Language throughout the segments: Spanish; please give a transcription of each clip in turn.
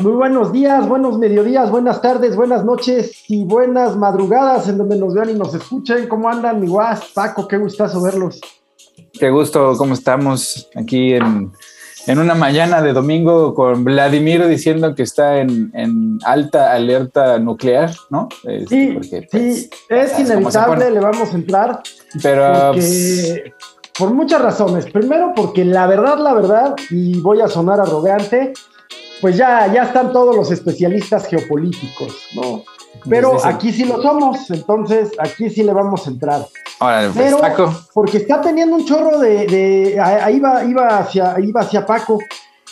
Muy buenos días, buenos mediodías, buenas tardes, buenas noches y buenas madrugadas en donde nos vean y nos escuchen. ¿Cómo andan, mi guas? Paco, qué gustazo verlos. Qué gusto, ¿cómo estamos aquí en, una mañana de domingo con Vladimir diciendo que está en, alta alerta nuclear, ¿no? Este, sí, sí, pues, es inevitable, le vamos a entrar. Pero... Pues, por muchas razones. Primero, porque la verdad, la verdad, y voy a sonar arrogante, pues ya, ya están todos los especialistas geopolíticos, ¿no? Pero aquí sí lo somos, entonces aquí sí le vamos a entrar. Órale, pues, Pero, porque está teniendo un chorro de, ahí va, iba hacia, iba hacia Paco,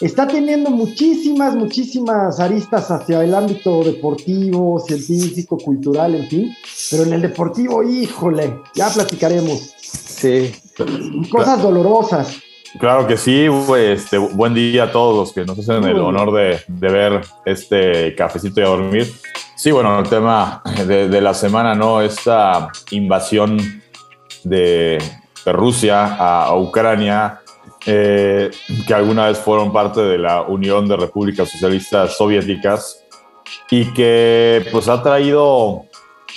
está teniendo muchísimas, muchísimas aristas hacia el ámbito deportivo, científico, cultural, en fin. Pero en el deportivo, híjole, ya platicaremos. Sí. Cosas dolorosas. Claro que sí, este, buen día a todos los que nos hacen el honor de, ver este cafecito y a dormir. Sí, bueno, el tema de, la semana, ¿no? Esta invasión de, Rusia a, Ucrania, eh, que alguna vez fueron parte de la Unión de Repúblicas Socialistas Soviéticas y que pues ha traído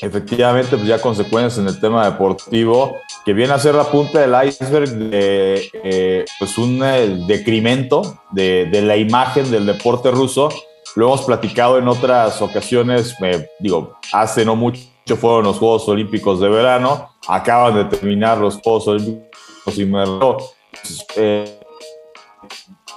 efectivamente pues, ya consecuencias en el tema deportivo que viene a ser la punta del iceberg de eh, pues un eh, decremento de, de, la imagen del deporte ruso. Lo hemos platicado en otras ocasiones, digo, hace no mucho fueron los Juegos Olímpicos de verano, acaban de terminar los Juegos Olímpicos de invierno. Eh,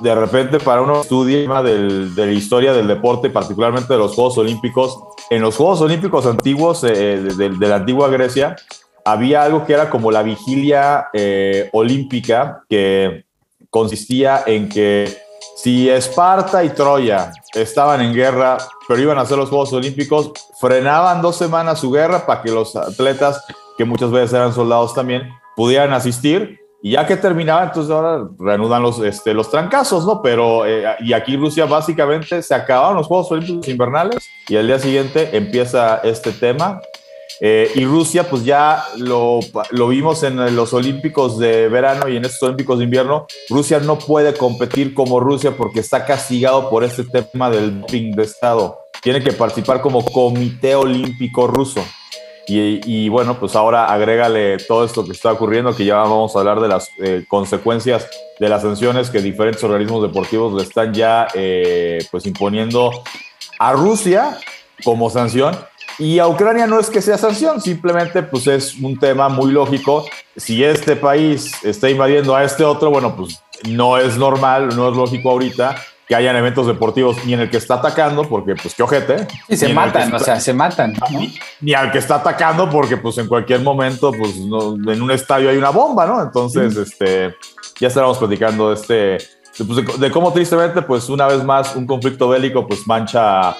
de repente para uno estudia del, de la historia del deporte, particularmente de los Juegos Olímpicos, en los Juegos Olímpicos antiguos de, de, la antigua Grecia, había algo que era como la vigilia eh, olímpica, que consistía en que si Esparta y Troya estaban en guerra, pero iban a hacer los Juegos Olímpicos, frenaban dos semanas su guerra para que los atletas, que muchas veces eran soldados también, pudieran asistir. Y ya que terminaba, entonces ahora reanudan los, este, los trancazos, ¿no? Pero, eh, y aquí Rusia básicamente se acabaron los Juegos Olímpicos invernales y al día siguiente empieza este tema eh, y Rusia, pues ya lo, lo, vimos en los Olímpicos de verano y en estos Olímpicos de invierno. Rusia no puede competir como Rusia porque está castigado por este tema del doping de Estado. Tiene que participar como Comité Olímpico Ruso. Y, bueno, pues ahora agrégale todo esto que está ocurriendo, que ya vamos a hablar de las eh, consecuencias de las sanciones que diferentes organismos deportivos le están ya eh, pues imponiendo a Rusia como sanción y a Ucrania no es que sea sanción, simplemente pues es un tema muy lógico. Si este país está invadiendo a este otro, bueno, pues no es normal, no es lógico ahorita que hayan eventos deportivos ni en el que está atacando, porque pues qué ojete. Y se matan, o sea, se matan. Ni, al que está atacando, porque pues en cualquier momento, pues en un estadio hay una bomba, ¿no? Entonces, este, ya estábamos platicando de este, pues, de, cómo tristemente, pues una vez más, un conflicto bélico, pues mancha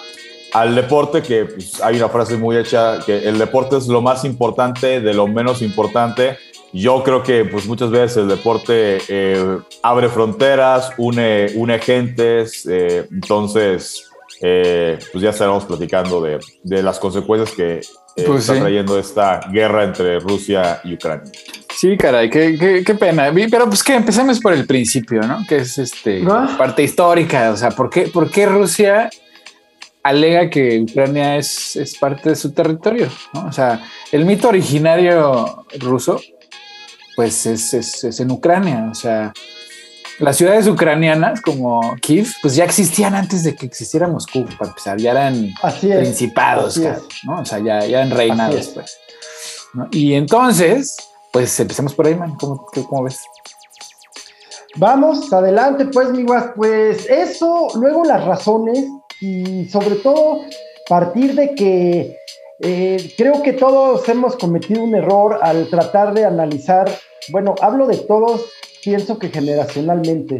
al deporte, que pues, hay una frase muy hecha, que el deporte es lo más importante de lo menos importante. Yo creo que pues, muchas veces el deporte eh, abre fronteras, une, une gentes, eh, entonces eh, pues ya estaremos platicando de, de las consecuencias que pues está trayendo esta guerra entre Rusia y Ucrania. Sí, caray, qué, qué, pena. Pero pues que empecemos por el principio, ¿no? Que es este parte histórica. O sea, ¿por qué, ¿por qué Rusia alega que Ucrania es, es parte de su territorio. ¿no? O sea, el mito originario ruso, pues es, es, en Ucrania. O sea, las ciudades ucranianas como Kiev, pues ya existían antes de que existiera Moscú, para empezar, ya eran principados, ¿no? O sea, ya, ya eran reinados, pues. Y entonces, pues empecemos por ahí, man. ¿Cómo, cómo ves? Vamos, adelante, pues, mi Pues eso, luego las razones y sobre todo partir de que eh, creo que todos hemos cometido un error al tratar de analizar, bueno, hablo de todos, pienso que generacionalmente,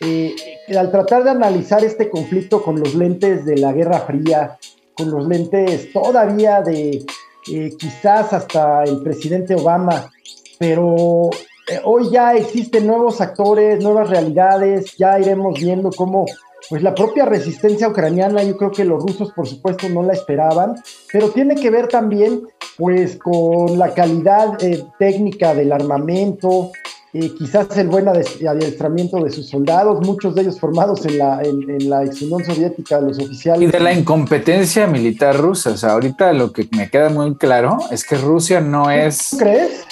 eh, al tratar de analizar este conflicto con los lentes de la Guerra Fría, con los lentes todavía de eh, quizás hasta el presidente Obama, pero hoy ya existen nuevos actores, nuevas realidades, ya iremos viendo cómo pues la propia resistencia ucraniana, yo creo que los rusos por supuesto no la esperaban, pero tiene que ver también pues con la calidad eh, técnica del armamento, eh, quizás el buen adiestramiento de sus soldados, muchos de ellos formados en la, en, la ex Unión Soviética, los oficiales. Y de la incompetencia militar rusa. O sea, ahorita lo que me queda muy claro es que Rusia no es. ¿Crees?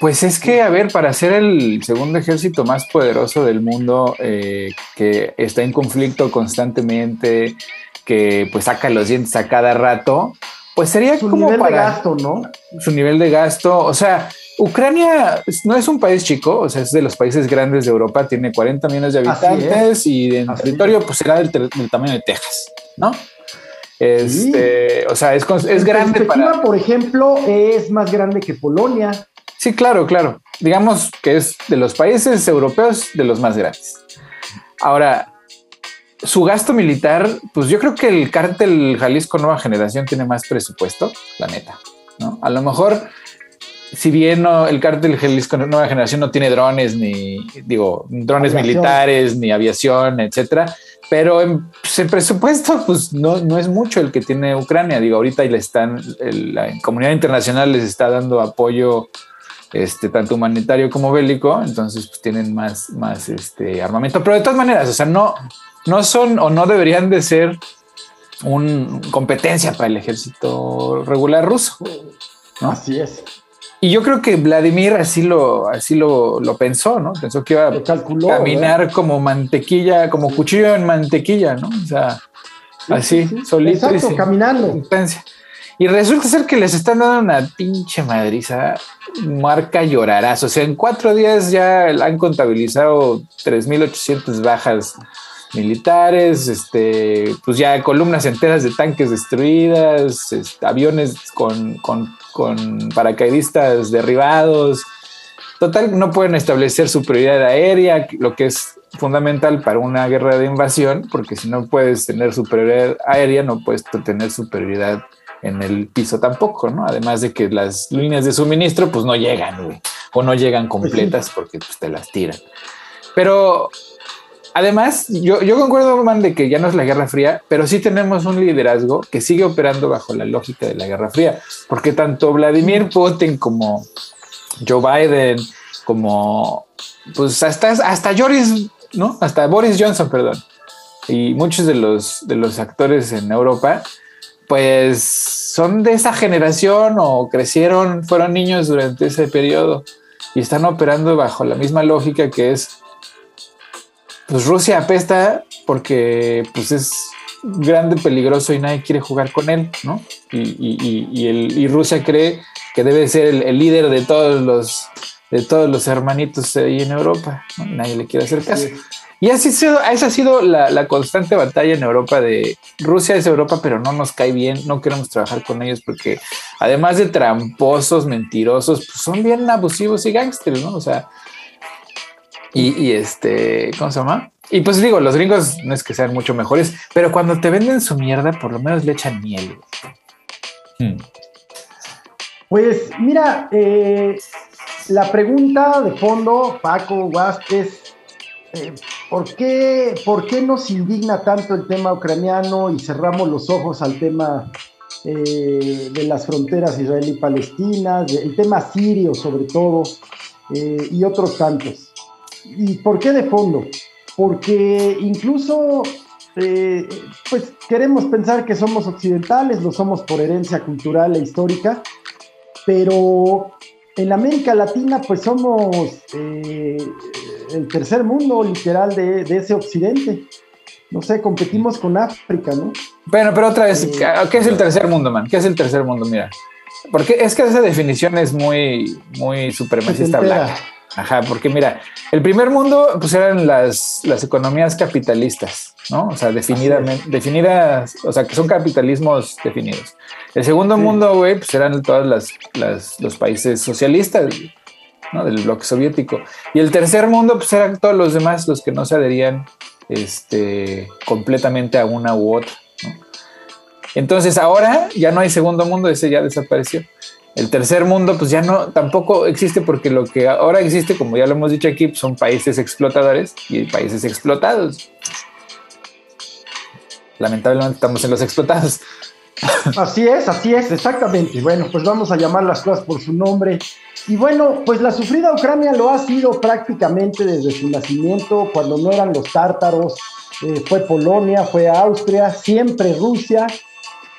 Pues es que, a ver, para ser el segundo ejército más poderoso del mundo, eh, que está en conflicto constantemente, que pues saca los dientes a cada rato, pues sería su como nivel de gasto, ¿no? Su nivel de gasto, o sea, Ucrania no es un país chico, o sea, es de los países grandes de Europa, tiene 40 millones de habitantes y en territorio pues será del, tamaño de Texas, ¿no? Este, o sea, es, es grande para... por ejemplo, es más grande que Polonia. Sí, claro, claro. Digamos que es de los países europeos de los más grandes. Ahora, su gasto militar, pues yo creo que el cártel Jalisco Nueva Generación tiene más presupuesto, la neta, ¿no? A lo mejor si bien el cártel Jalisco Nueva Generación no tiene drones ni, digo, drones militares ni aviación, etcétera, pero en, pues, presupuesto, pues no, no es mucho el que tiene Ucrania. Digo, ahorita le están, la comunidad internacional les está dando apoyo, este, tanto humanitario como bélico, entonces pues tienen más, más este, armamento. Pero de todas maneras, o sea, no, no son o no deberían de ser una competencia para el ejército regular ruso. ¿no? Así es. Y yo creo que Vladimir así lo, así lo, pensó, ¿no? Pensó que iba a caminar como mantequilla, como cuchillo en mantequilla, ¿no? O sea, así, solito. Exacto, caminando. Y resulta ser que les están dando una pinche madriza, marca llorarás. O sea, en cuatro días ya han contabilizado 3.800 bajas militares, este, pues ya columnas enteras de tanques destruidas, este, aviones con, con, con, paracaidistas derribados. Total, no pueden establecer superioridad aérea, lo que es fundamental para una guerra de invasión, porque si no puedes tener superioridad aérea, no puedes tener superioridad en el piso tampoco, ¿no? Además de que las líneas de suministro, pues no llegan, o no llegan completas porque pues, te las tiran. Pero Además, yo, yo concuerdo, man, de que ya no es la Guerra Fría, pero sí tenemos un liderazgo que sigue operando bajo la lógica de la Guerra Fría, porque tanto Vladimir Putin como Joe Biden, como pues hasta, hasta Joris, ¿no? Hasta Boris Johnson, perdón, y muchos de los, de los actores en Europa, pues son de esa generación o crecieron, fueron niños durante ese periodo y están operando bajo la misma lógica que es pues Rusia apesta porque pues es grande, peligroso y nadie quiere jugar con él, ¿no? Y, el, Rusia cree que debe ser el, líder de todos los de todos los hermanitos ahí en Europa, nadie le quiere hacer caso. Y así sido, esa ha sido la, constante batalla en Europa de Rusia es Europa, pero no nos cae bien, no queremos trabajar con ellos porque además de tramposos, mentirosos, pues son bien abusivos y gángsters, ¿no? O sea, y, este, ¿cómo se llama? Y pues digo, los gringos no es que sean mucho mejores, pero cuando te venden su mierda, por lo menos le echan miel. Hmm. Pues mira, eh, la pregunta de fondo, Paco Vázquez, eh, ¿por, qué, ¿por qué nos indigna tanto el tema ucraniano y cerramos los ojos al tema eh, de las fronteras israelí-palestinas, el tema sirio sobre todo, y otros tantos? ¿Y por qué de fondo? Porque incluso eh, pues queremos pensar que somos occidentales, lo somos por herencia cultural e histórica, pero en América Latina pues somos eh, el tercer mundo literal de, ese occidente. No sé, competimos con África, ¿no? Bueno, pero otra vez, eh, ¿qué es el tercer mundo, man? ¿Qué es el tercer mundo? Mira, porque es que esa definición es muy, muy supremacista blanca. Ajá, porque mira, el primer mundo pues eran las, las economías capitalistas, ¿no? O sea, definidamente, definidas, o sea, que son capitalismos definidos. El segundo mundo, güey, pues eran todos las, los países socialistas, Del bloque soviético. Y el tercer mundo, pues eran todos los demás, los que no se adherían este, completamente a una u otra. Entonces ahora ya no hay segundo mundo, ese ya desapareció. El tercer mundo, pues ya no, tampoco existe porque lo que ahora existe, como ya lo hemos dicho aquí, pues, son países explotadores y países explotados. Lamentablemente estamos en los explotados. Así es, así es, exactamente. Bueno, pues vamos a llamar las cosas por su nombre. Y bueno, pues la sufrida Ucrania lo ha sido prácticamente desde su nacimiento, cuando no eran los tártaros, eh, fue Polonia, fue Austria, siempre Rusia.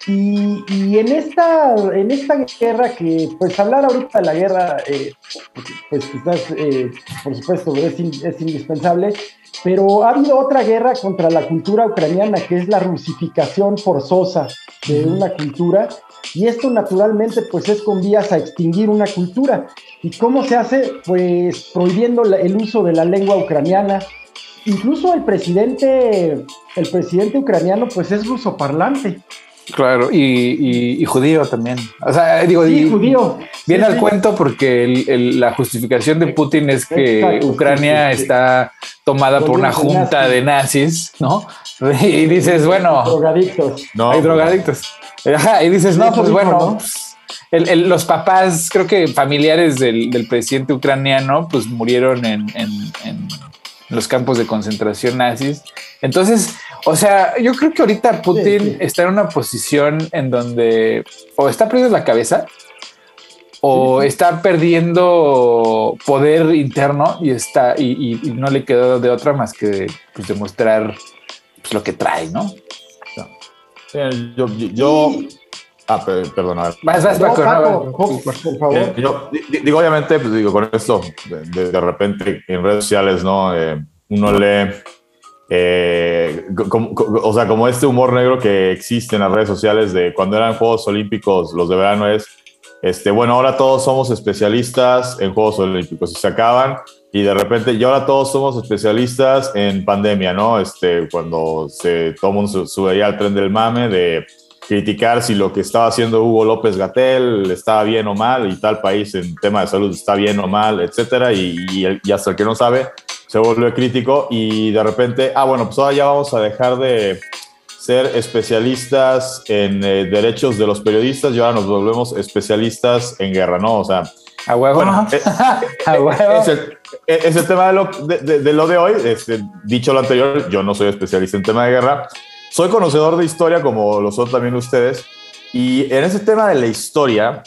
Y, en, esta, en esta guerra que, pues hablar ahorita de la guerra, eh, pues quizás, eh, por supuesto, es, es indispensable, pero ha habido otra guerra contra la cultura ucraniana, que es la rusificación forzosa de una cultura, y esto naturalmente pues es con vías a extinguir una cultura. ¿Y cómo se hace? Pues prohibiendo el uso de la lengua ucraniana. Incluso el presidente, el presidente ucraniano pues es rusoparlante. Claro, y, judío también. O sea, digo, sí, judío. Viene al cuento porque la justificación de Putin es que Ucrania está tomada por una junta de nazis, ¿no? Y dices, bueno, drogadictos. No, hay drogadictos. y dices, no, pues bueno, pues, los papás, creo que familiares del, presidente ucraniano, pues murieron en, los campos de concentración nazis. Entonces, o sea, yo creo que ahorita Putin está en una posición en donde o está perdiendo la cabeza o está perdiendo poder interno y está y, no le quedó de otra más que pues, demostrar pues, lo que trae, ¿no? yo, yo, Ah, perdona. Vas, vas, por favor. yo digo, obviamente, pues digo, con esto, de, de repente en redes sociales, ¿no? Eh, uno lee, eh, o sea, como este humor negro que existe en las redes sociales de cuando eran Juegos Olímpicos, los de verano es, este, bueno, ahora todos somos especialistas en Juegos Olímpicos y se acaban y de repente, y ahora todos somos especialistas en pandemia, ¿no? Este, cuando se, todo el mundo subía al tren del mame de criticar si lo que estaba haciendo Hugo López Gatel estaba bien o mal y tal país en tema de salud está bien o mal, etcétera, y, y, hasta el que no sabe se vuelve crítico y de repente, ah, bueno, pues ahora ya vamos a dejar de ser especialistas en eh, derechos de los periodistas y ahora nos volvemos especialistas en guerra, ¿no? O sea, a huevo. Bueno, eh, a huevo. Es, el, tema de lo de, lo de hoy. Este, dicho lo anterior, yo no soy especialista en tema de guerra. Soy conocedor de historia, como lo son también ustedes. Y en ese tema de la historia,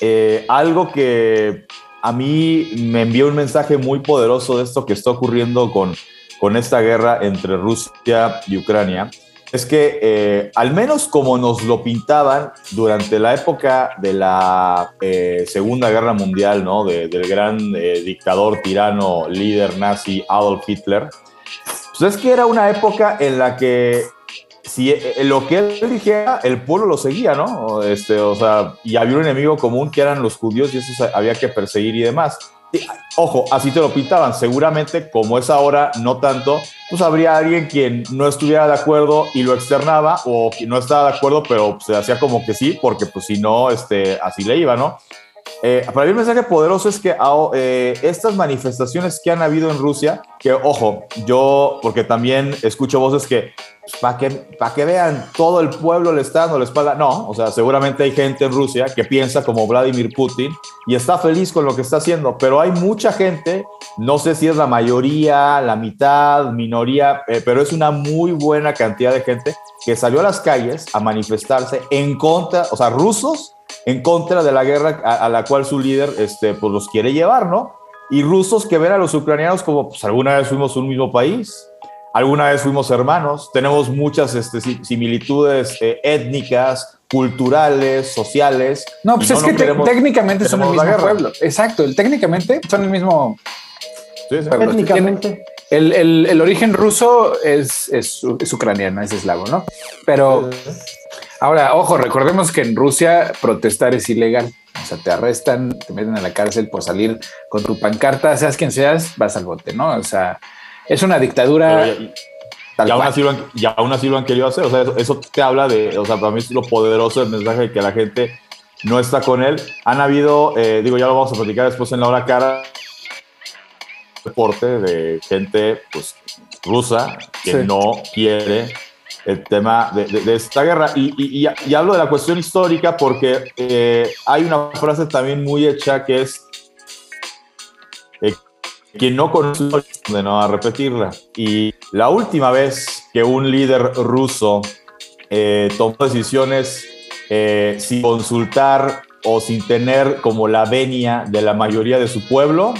eh, algo que a mí me envió un mensaje muy poderoso de esto que está ocurriendo con, con esta guerra entre Rusia y Ucrania es que eh, al menos como nos lo pintaban durante la época de la eh, Segunda Guerra Mundial, ¿no? del gran dictador, tirano, líder nazi Adolf Hitler, pues es que era una época en la que si lo que él dijera, el pueblo lo seguía, ¿no? Este, o sea, y había un enemigo común que eran los judíos y eso había que perseguir y demás ojo, así te lo pintaban. Seguramente, como es ahora, no tanto, pues habría alguien quien no estuviera de acuerdo y lo externaba, o quien no estaba de acuerdo, pero se hacía como que sí, porque pues si no, este, así le iba, ¿no? Eh, para mí el mensaje poderoso es que eh, estas manifestaciones que han habido en Rusia, que ojo, yo, porque también escucho voces que para que, para que vean, todo el pueblo le está dando la espalda. No, o sea, seguramente hay gente en Rusia que piensa como Vladimir Putin y está feliz con lo que está haciendo, pero hay mucha gente, no sé si es la mayoría, la mitad, minoría, eh, pero es una muy buena cantidad de gente que salió a las calles a manifestarse en contra, o sea, rusos en contra de la guerra a, la cual su líder este, pues los quiere llevar, ¿no? Y rusos que ven a los ucranianos como, pues alguna vez fuimos un mismo país, alguna vez fuimos hermanos, tenemos muchas este, similitudes eh, étnicas, culturales, sociales. No, pues es que técnicamente son el mismo pueblo. Exacto, técnicamente son el mismo. Sí, técnicamente. El, el, el, origen ruso es, es, es, ucraniano, es eslavo, ¿no? Pero Ahora, ojo, recordemos que en Rusia protestar es ilegal. O sea, te arrestan, te meten a la cárcel por salir con tu pancarta, seas quien seas, vas al bote, ¿no? O sea, es una dictadura. y, aún así lo han, aún así lo han querido hacer. O sea, eso, te habla de, o sea, para mí es lo poderoso del mensaje de que la gente no está con él. Han habido, eh, digo, ya lo vamos a platicar después en la hora cara, reporte de gente pues, rusa que no quiere el tema de, esta guerra. Y, y, hablo de la cuestión histórica porque eh, hay una frase también muy hecha que es, quien no conoce, de no a repetirla. Y la última vez que un líder ruso eh, tomó decisiones sin consultar o sin tener como la venia de la mayoría de su pueblo,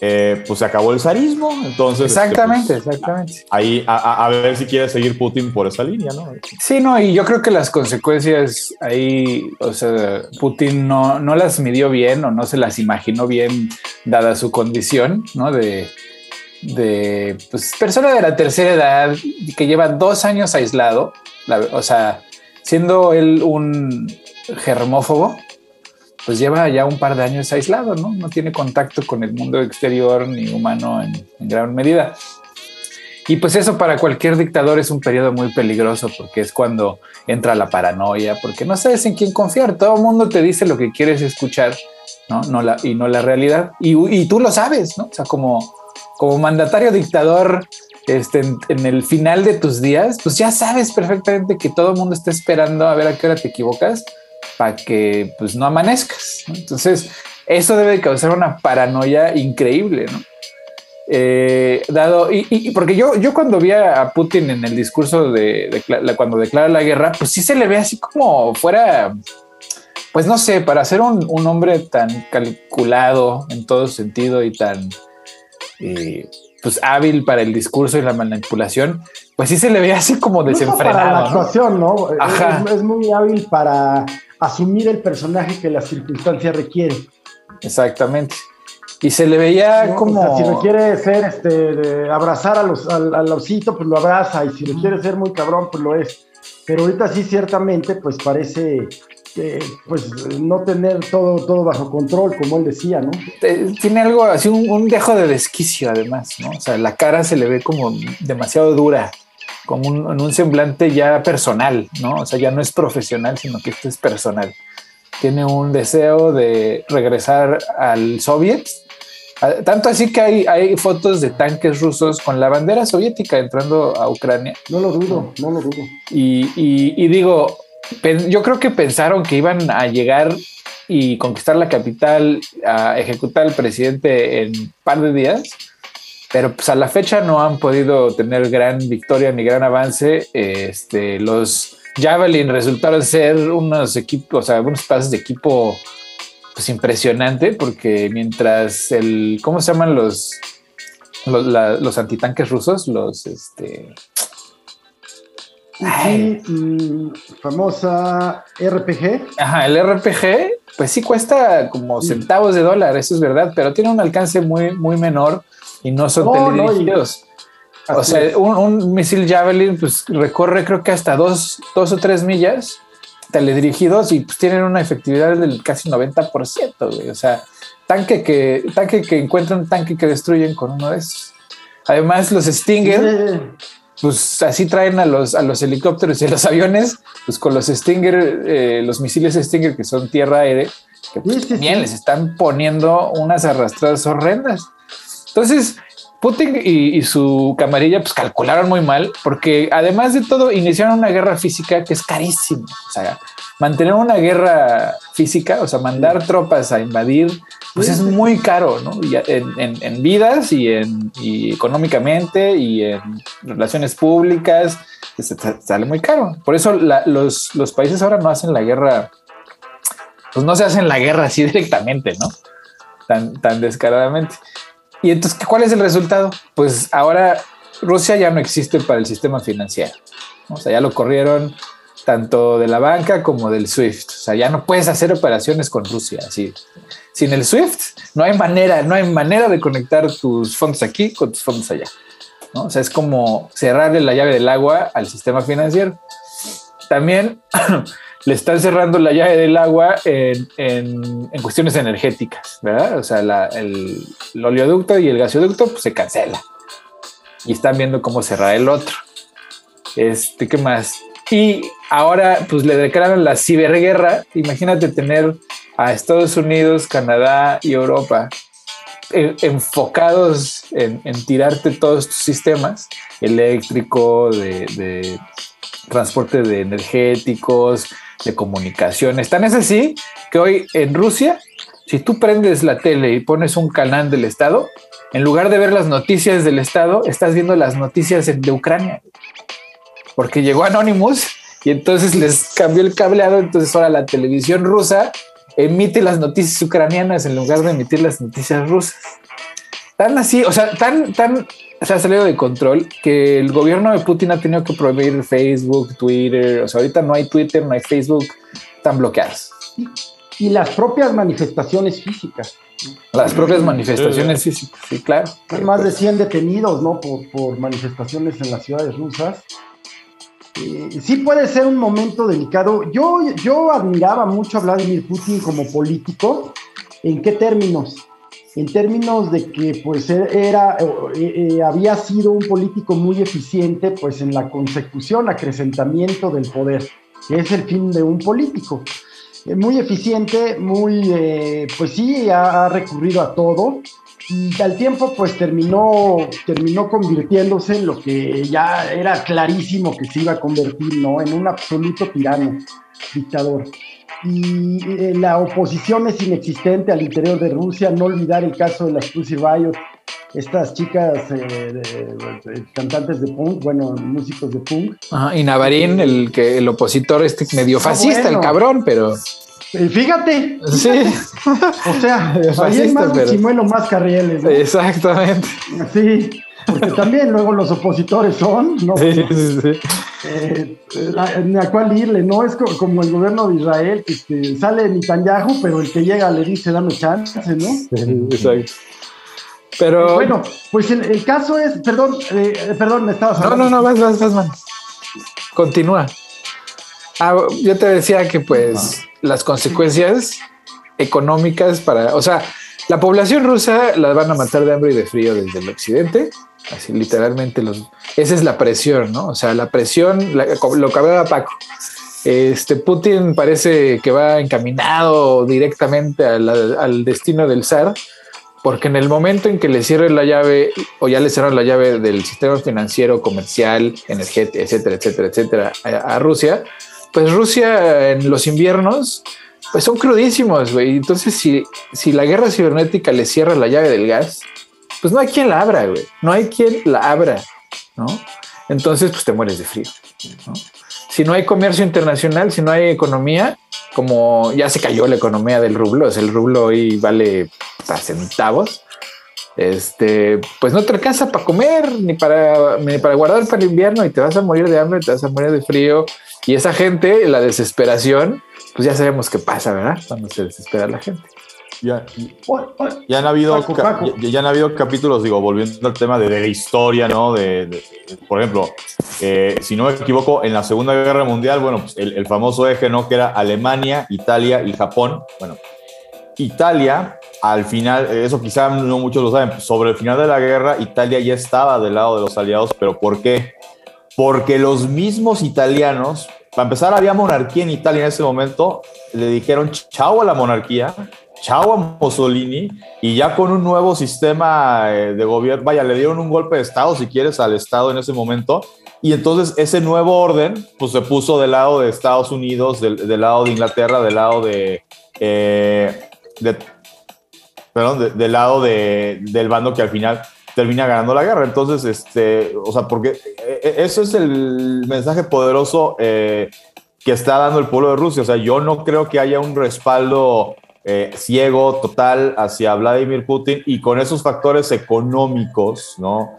eh, pues se acabó el zarismo. Entonces, este, exactamente, pues, exactamente. Ahí a, ver si quiere seguir Putin por esa línea, ¿no? Sí, no, y yo creo que las consecuencias ahí, o sea, Putin no, no las midió bien o no se las imaginó bien, dada su condición, ¿no? De, de pues, persona de la tercera edad que lleva dos años aislado, o sea, siendo él un germófobo, pues lleva ya un par de años aislado, ¿no? No tiene contacto con el mundo exterior ni humano en, gran medida. Y pues eso para cualquier dictador es un periodo muy peligroso porque es cuando entra la paranoia, porque no sabes en quién confiar. Todo el mundo te dice lo que quieres escuchar, ¿no? la, y no la realidad. Y, tú lo sabes, ¿no? O sea, como, como mandatario dictador este, en, el final de tus días, pues ya sabes perfectamente que todo el mundo está esperando a ver a qué hora te equivocas para que pues no amanezcas. Entonces, eso debe causar una paranoia increíble, ¿no? Eh, dado, y, porque yo, yo cuando vi a Putin en el discurso de, cuando declara la guerra, pues sí se le ve así como fuera, pues no sé, para ser un, hombre tan calculado en todo sentido y tan eh, pues hábil para el discurso y la manipulación, pues sí se le ve así como desenfrenado. Para la actuación, ¿no? es, muy hábil para asumir el personaje que la circunstancia requiere. Exactamente. Y se le veía como. si requiere ser, este, abrazar a los, al, osito, pues lo abraza. Y si le quiere ser muy cabrón, pues lo es. Pero ahorita sí, ciertamente, pues parece pues no tener todo, todo bajo control, como él decía, ¿no? Tiene algo así, un, un, dejo de desquicio, además, ¿no? O sea, la cara se le ve como demasiado dura como un, en un semblante ya personal, ¿no? O sea, ya no es profesional, sino que esto es personal. Tiene un deseo de regresar al soviet, tanto así que hay, hay fotos de tanques rusos con la bandera soviética entrando a Ucrania. No lo dudo, no lo dudo. Y, y digo, yo creo que pensaron que iban a llegar y conquistar la capital, a ejecutar al presidente en un par de días pero pues a la fecha no han podido tener gran victoria ni gran avance. Este, los Javelin resultaron ser unos equipos, o sea, unos pases de equipo pues impresionante porque mientras el, ¿cómo se llaman los, los, antitanques rusos? Los, este... Sí, mm, famosa RPG. Ajá, el RPG, pues sí cuesta como centavos de dólar, eso es verdad, pero tiene un alcance muy, muy menor y no son teledirigidos. o sea, un, misil Javelin pues recorre creo que hasta dos, dos o tres millas teledirigidos y pues tienen una efectividad del casi 90%, O sea, tanque que, tanque que encuentran, tanque que destruyen con uno de esos. Además, los Stinger, pues así traen a los, a los helicópteros y a los aviones, pues con los Stinger, eh, los misiles Stinger que son tierra-aire, que pues, bien les están poniendo unas arrastradas horrendas. Entonces, Putin y, su camarilla pues calcularon muy mal porque además de todo iniciaron una guerra física que es carísima. O sea, mantener una guerra física, o sea, mandar tropas a invadir, pues es muy caro, ¿no? en, vidas y, en, económicamente y en relaciones públicas, pues, sale muy caro. Por eso los, los países ahora no hacen la guerra, pues no se hacen la guerra así directamente, ¿no? Tan, tan descaradamente. Y entonces, ¿cuál es el resultado? Pues ahora Rusia ya no existe para el sistema financiero. O sea, ya lo corrieron tanto de la banca como del SWIFT. O sea, ya no puedes hacer operaciones con Rusia. Así. Sin el SWIFT no hay manera, no hay manera de conectar tus fondos aquí con tus fondos allá. ¿no? O sea, es como cerrarle la llave del agua al sistema financiero. También le están cerrando la llave del agua en, en, cuestiones energéticas, ¿verdad? O sea, el, oleoducto y el gasoducto pues, se cancela. Y están viendo cómo cerrar el otro. Este, ¿qué más? Y ahora, pues le declaran la ciberguerra. Imagínate tener a Estados Unidos, Canadá y Europa enfocados en, tirarte todos tus sistemas eléctrico, de, de transporte de energéticos, de comunicaciones. Tan es así que hoy en Rusia, si tú prendes la tele y pones un canal del Estado, en lugar de ver las noticias del Estado, estás viendo las noticias de Ucrania. Porque llegó Anonymous y entonces les cambió el cableado, entonces ahora la televisión rusa emite las noticias ucranianas en lugar de emitir las noticias rusas. Tan así, o sea, tan, tan se ha salido de control que el gobierno de Putin ha tenido que prohibir Facebook, Twitter. O sea, ahorita no hay Twitter, no hay Facebook, están bloqueadas. Y las propias manifestaciones físicas. Las propias manifestaciones físicas, sí, claro. Hay más de 100 detenidos, ¿no? Por, por manifestaciones en las ciudades rusas. Eh, sí puede ser un momento delicado. Yo, yo admiraba mucho a Vladimir Putin como político. ¿En qué términos? En términos de que pues e, era, eh, eh, había sido un político muy eficiente pues en la consecución, acrecentamiento del poder, que es el fin de un político. muy eficiente, muy, pues sí, ha recurrido a todo, y al tiempo pues terminó, terminó convirtiéndose en lo que ya era clarísimo que se iba a convertir, ¿no? En un absoluto tirano, dictador. Y eh, la oposición es inexistente al interior de Rusia, no olvidar el caso de las Pussy Riot, estas chicas eh, cantantes de punk, bueno, músicos de punk. y Navarín, el que el opositor este medio ah, fascista, el cabrón, pero Fíjate. Sí. O sea, ahí es más pero... más Carrieles. Exactamente. Sí, porque también luego los opositores son, ¿no? Sí, sí, sí. Eh, a, cuál irle, ¿no? Es como el gobierno de Israel, que este, sale Netanyahu, pero el que llega le dice, dame chance, ¿no? exacto. Pero. Bueno, pues el, caso es, perdón, eh, perdón, me estabas hablando. No, no, no, vas, vas, vas, man. Continúa. Ah, yo te decía que pues las consecuencias económicas para, o sea, la población rusa la van a matar de hambre y de frío desde el occidente, así literalmente los, esa es la presión, ¿no? O sea, la presión, lo que hablaba Paco, este Putin parece que va encaminado directamente al, destino del zar, porque en el momento en que le cierren la llave o ya le cerraron la llave del sistema financiero, comercial, energético, etcétera, etcétera, etcétera, a Rusia, pues Rusia en los inviernos, pues son crudísimos, güey. Entonces, si, si la guerra cibernética le cierra la llave del gas, pues no hay quien la abra, güey. No hay quien la abra, ¿no? Entonces, pues te mueres de frío, ¿no? Si no hay comercio internacional, si no hay economía, como ya se cayó la economía del rublo, es el rublo hoy vale a centavos, este, pues no te alcanza para comer ni para, ni para guardar para el invierno y te vas a morir de hambre, te vas a morir de frío y esa gente, la desesperación, pues ya sabemos qué pasa, ¿verdad? Cuando se desespera la gente. Ya, ya, han habido Ya, han habido capítulos, digo, volviendo al tema de, la historia, ¿no? De, por ejemplo, eh, si no me equivoco, en la Segunda Guerra Mundial, bueno, pues el, el, famoso eje, ¿no? Que era Alemania, Italia y Japón. Bueno, Italia, al final, eso quizá no muchos lo saben, sobre el final de la guerra, Italia ya estaba del lado de los aliados, pero ¿por qué? Porque los mismos italianos para empezar, había monarquía en Italia en ese momento. Le dijeron chao a la monarquía, chao a Mussolini, y ya con un nuevo sistema eh, de gobierno, vaya, le dieron un golpe de Estado, si quieres, al Estado en ese momento. Y entonces ese nuevo orden, pues se puso del lado de Estados Unidos, del, lado de Inglaterra, del lado de, eh, perdón, del lado de, del bando que al final termina ganando la guerra. Entonces, este, o sea, porque eh, eso es el mensaje poderoso que está dando el pueblo de Rusia. O sea, yo no creo que haya un respaldo ciego, total, hacia Vladimir Putin y con esos factores económicos, ¿no?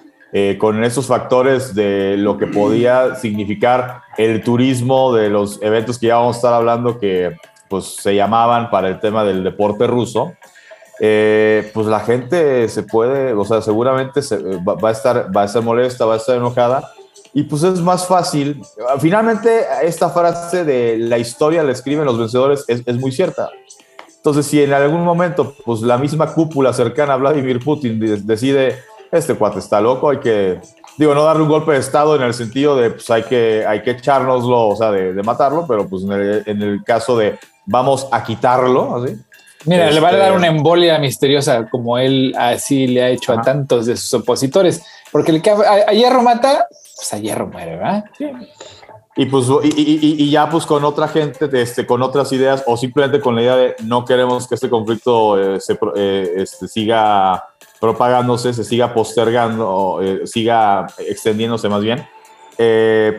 con esos factores de lo que podía significar el turismo, de los eventos que ya vamos a estar hablando que pues se llamaban para el tema del deporte ruso. Eh, pues la gente se puede, o sea, seguramente se, va, a estar, va a estar molesta, va a estar enojada. Y pues es más fácil. Finalmente, esta frase de la historia la escriben los vencedores es, es muy cierta. Entonces, si en algún momento, pues la misma cúpula cercana a Vladimir Putin decide, este cuate está loco, hay que, digo, no darle un golpe de Estado en el sentido de, pues hay que, hay que echárnoslo, o sea, de, de matarlo, pero pues en el, en el, caso de vamos a quitarlo, así, Mira, le va a dar este, una embolia misteriosa como él así le ha hecho a tantos de sus opositores, porque el que a, hierro mata, pues a hierro muere, ¿verdad? Y pues y, ya pues con otra gente, este, con otras ideas o simplemente con la idea de no queremos que este conflicto eh, se eh, este, siga propagándose, se siga postergando o eh, siga extendiéndose más bien,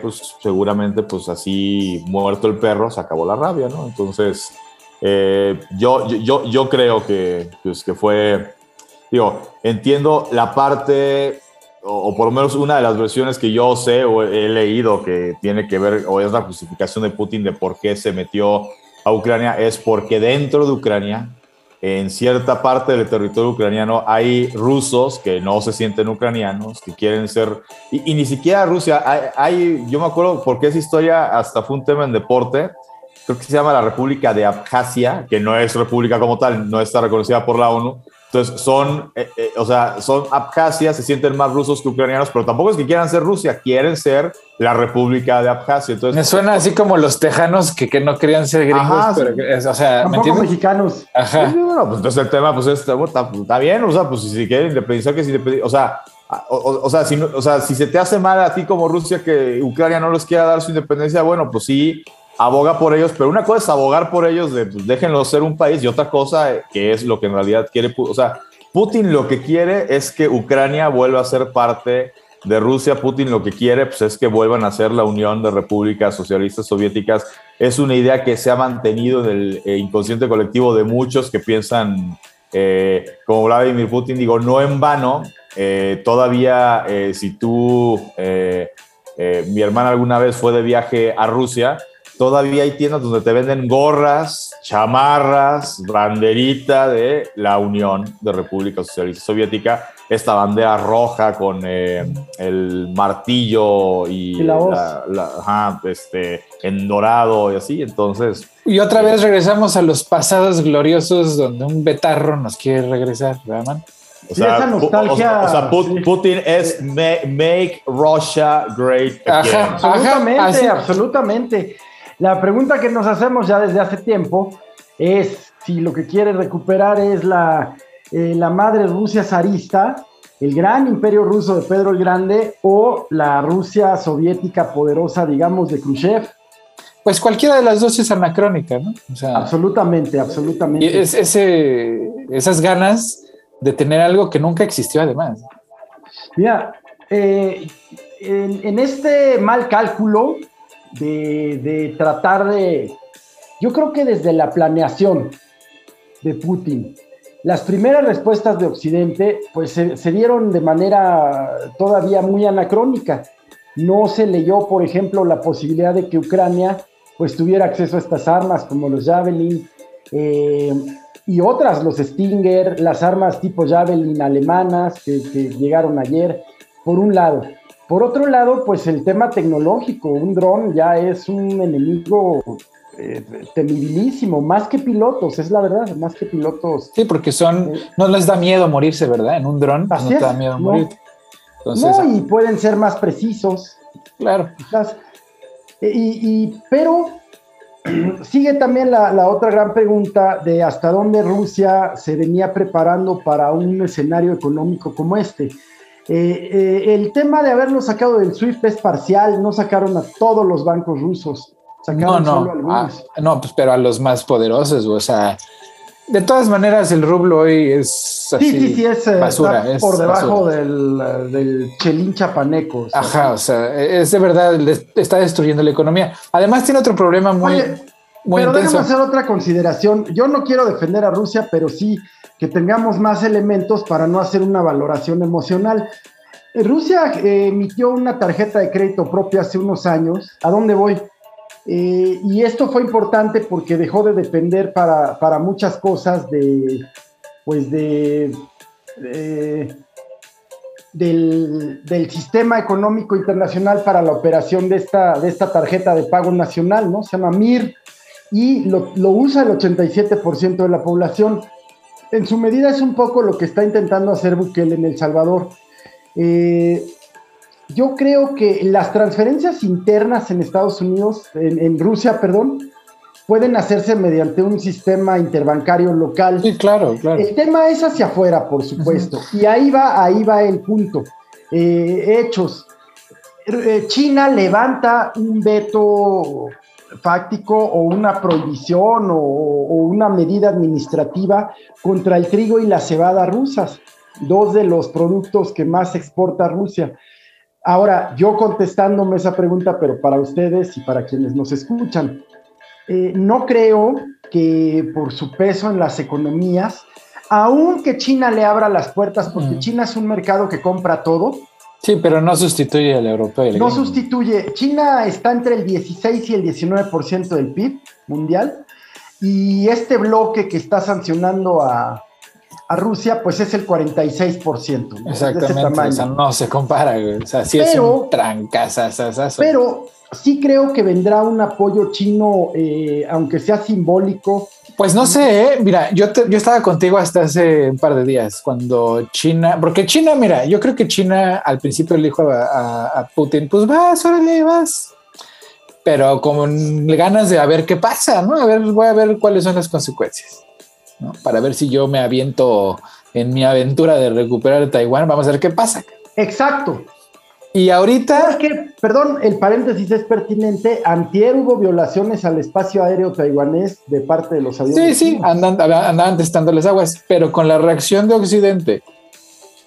pues seguramente pues así muerto el perro se acabó la rabia, ¿no? Entonces Eh, yo, yo, yo creo que, pues, que fue, digo, entiendo la parte, o, por lo menos una de las versiones que yo sé o he, leído que tiene que ver, o es la justificación de Putin de por qué se metió a Ucrania, es porque dentro de Ucrania, en cierta parte del territorio ucraniano, hay rusos que no se sienten ucranianos, que quieren ser, y, ni siquiera Rusia, hay, hay, yo me acuerdo porque esa historia hasta fue un tema en deporte, creo que se llama la República de Abjasia, que no es república como tal, no está reconocida por la ONU. Entonces son, eh, eh, o sea, son Abjasia, se sienten más rusos que ucranianos, pero tampoco es que quieran ser Rusia, quieren ser la República de Abjasia. Entonces, Me suena así como los tejanos que, que no querían ser gringos, pero o sea, ¿me entiendes? mexicanos. Ajá. bueno, pues entonces el tema, pues está, está, bien, o sea, pues si quieren independizar, que si o sea, o, o, sea, si, o sea, si se te hace mal a ti como Rusia que Ucrania no les quiera dar su independencia, bueno, pues sí, aboga por ellos, pero una cosa es abogar por ellos de pues, déjenlo ser un país y otra cosa eh, que es lo que en realidad quiere, o sea, Putin lo que quiere es que Ucrania vuelva a ser parte de Rusia. Putin lo que quiere pues, es que vuelvan a ser la Unión de Repúblicas Socialistas Soviéticas. Es una idea que se ha mantenido en el eh, inconsciente colectivo de muchos que piensan eh, como Vladimir Putin. Digo, no en vano, todavía si tú, mi hermana alguna vez fue de viaje a Rusia, todavía hay tiendas donde te venden gorras, chamarras, banderita de la Unión de República Socialista Soviética, esta bandera roja con eh, el martillo y, la, este, en dorado y así, entonces... Y otra vez regresamos a los pasados gloriosos donde un betarro nos quiere regresar, ¿verdad, O sea, esa nostalgia. O, sea, Putin es make Russia great again. absolutamente, absolutamente. La pregunta que nos hacemos ya desde hace tiempo es si lo que quiere recuperar es la, eh, la madre Rusia zarista, el gran imperio ruso de Pedro el Grande o la Rusia soviética poderosa, digamos, de Khrushchev. Pues cualquiera de las dos es anacrónica, ¿no? absolutamente, absolutamente. Es, ese, esas ganas de tener algo que nunca existió además. Mira, eh, en, este mal cálculo, de, tratar de, yo creo que desde la planeación de Putin, las primeras respuestas de Occidente pues se, dieron de manera todavía muy anacrónica. No se leyó, por ejemplo, la posibilidad de que Ucrania pues tuviera acceso a estas armas como los Javelin eh, y otras, los Stinger, las armas tipo Javelin alemanas que llegaron ayer, por un lado. Por otro lado, pues el tema tecnológico, un dron ya es un enemigo eh, temibilísimo, más que pilotos, es la verdad, más que pilotos. Sí, porque son, eh, no les da miedo morirse, ¿verdad? En un dron no te da miedo morir. no, y pueden ser más precisos. Claro. Y, pero sigue también la, la, otra gran pregunta de hasta dónde Rusia se venía preparando para un escenario económico como este. Eh, eh, el tema de haberlo sacado del SWIFT es parcial, no sacaron a todos los bancos rusos. Sacaron no, no, algunos. Ah, no, pues, pero a los más poderosos, o sea, de todas maneras el rublo hoy es así, sí, sí, sí, es, eh, basura, por debajo del, del, chelín chapaneco. Ajá, o sea, es de verdad, está destruyendo la economía. Además tiene otro problema muy, muy pero intenso. déjame hacer otra consideración. Yo no quiero defender a Rusia, pero sí que tengamos más elementos para no hacer una valoración emocional. Rusia eh, emitió una tarjeta de crédito propia hace unos años. ¿A dónde voy? Eh, y esto fue importante porque dejó de depender para, muchas cosas de, pues de, del, sistema económico internacional para la operación de esta, de esta tarjeta de pago nacional, ¿no? Se llama MIR y lo, lo usa el 87% de la población en su medida es un poco lo que está intentando hacer Bukele en El Salvador. Eh, yo creo que las transferencias internas en Estados Unidos, en, Rusia, perdón, pueden hacerse mediante un sistema interbancario local. Sí, claro, claro. El tema es hacia afuera, por supuesto. Y ahí va, ahí va el punto. Eh, hechos. Eh, China levanta un veto fáctico o una prohibición o, una medida administrativa contra el trigo y la cebada rusas, dos de los productos que más exporta Rusia. Ahora, yo contestándome esa pregunta, pero para ustedes y para quienes nos escuchan, eh, no creo que por su peso en las economías, aunque China le abra las puertas, porque mm. China es un mercado que compra todo. Sí, pero no sustituye al europeo. No sustituye. China está entre el 16 y el 19% del PIB mundial. Y este bloque que está sancionando a, Rusia, pues es el 46%. Exactamente. O sea, no se compara. O sea, sí es un Pero sí creo que vendrá un apoyo chino, eh, aunque sea simbólico. Pues no sé, ¿eh? mira, yo, yo estaba contigo hasta hace un par de días, cuando China, porque China, mira, yo creo que China al principio le dijo a, Putin, pues vas, órale, vas, pero con ganas de a ver qué pasa, ¿no? A ver, voy a ver cuáles son las consecuencias, ¿no? Para ver si yo me aviento en mi aventura de recuperar Taiwán, vamos a ver qué pasa. Exacto. Y ahorita. que, perdón, el paréntesis es pertinente. Antier hubo violaciones al espacio aéreo taiwanés de parte de los aviones. Sí, sí, andan, andaban testándoles aguas, pero con la reacción de Occidente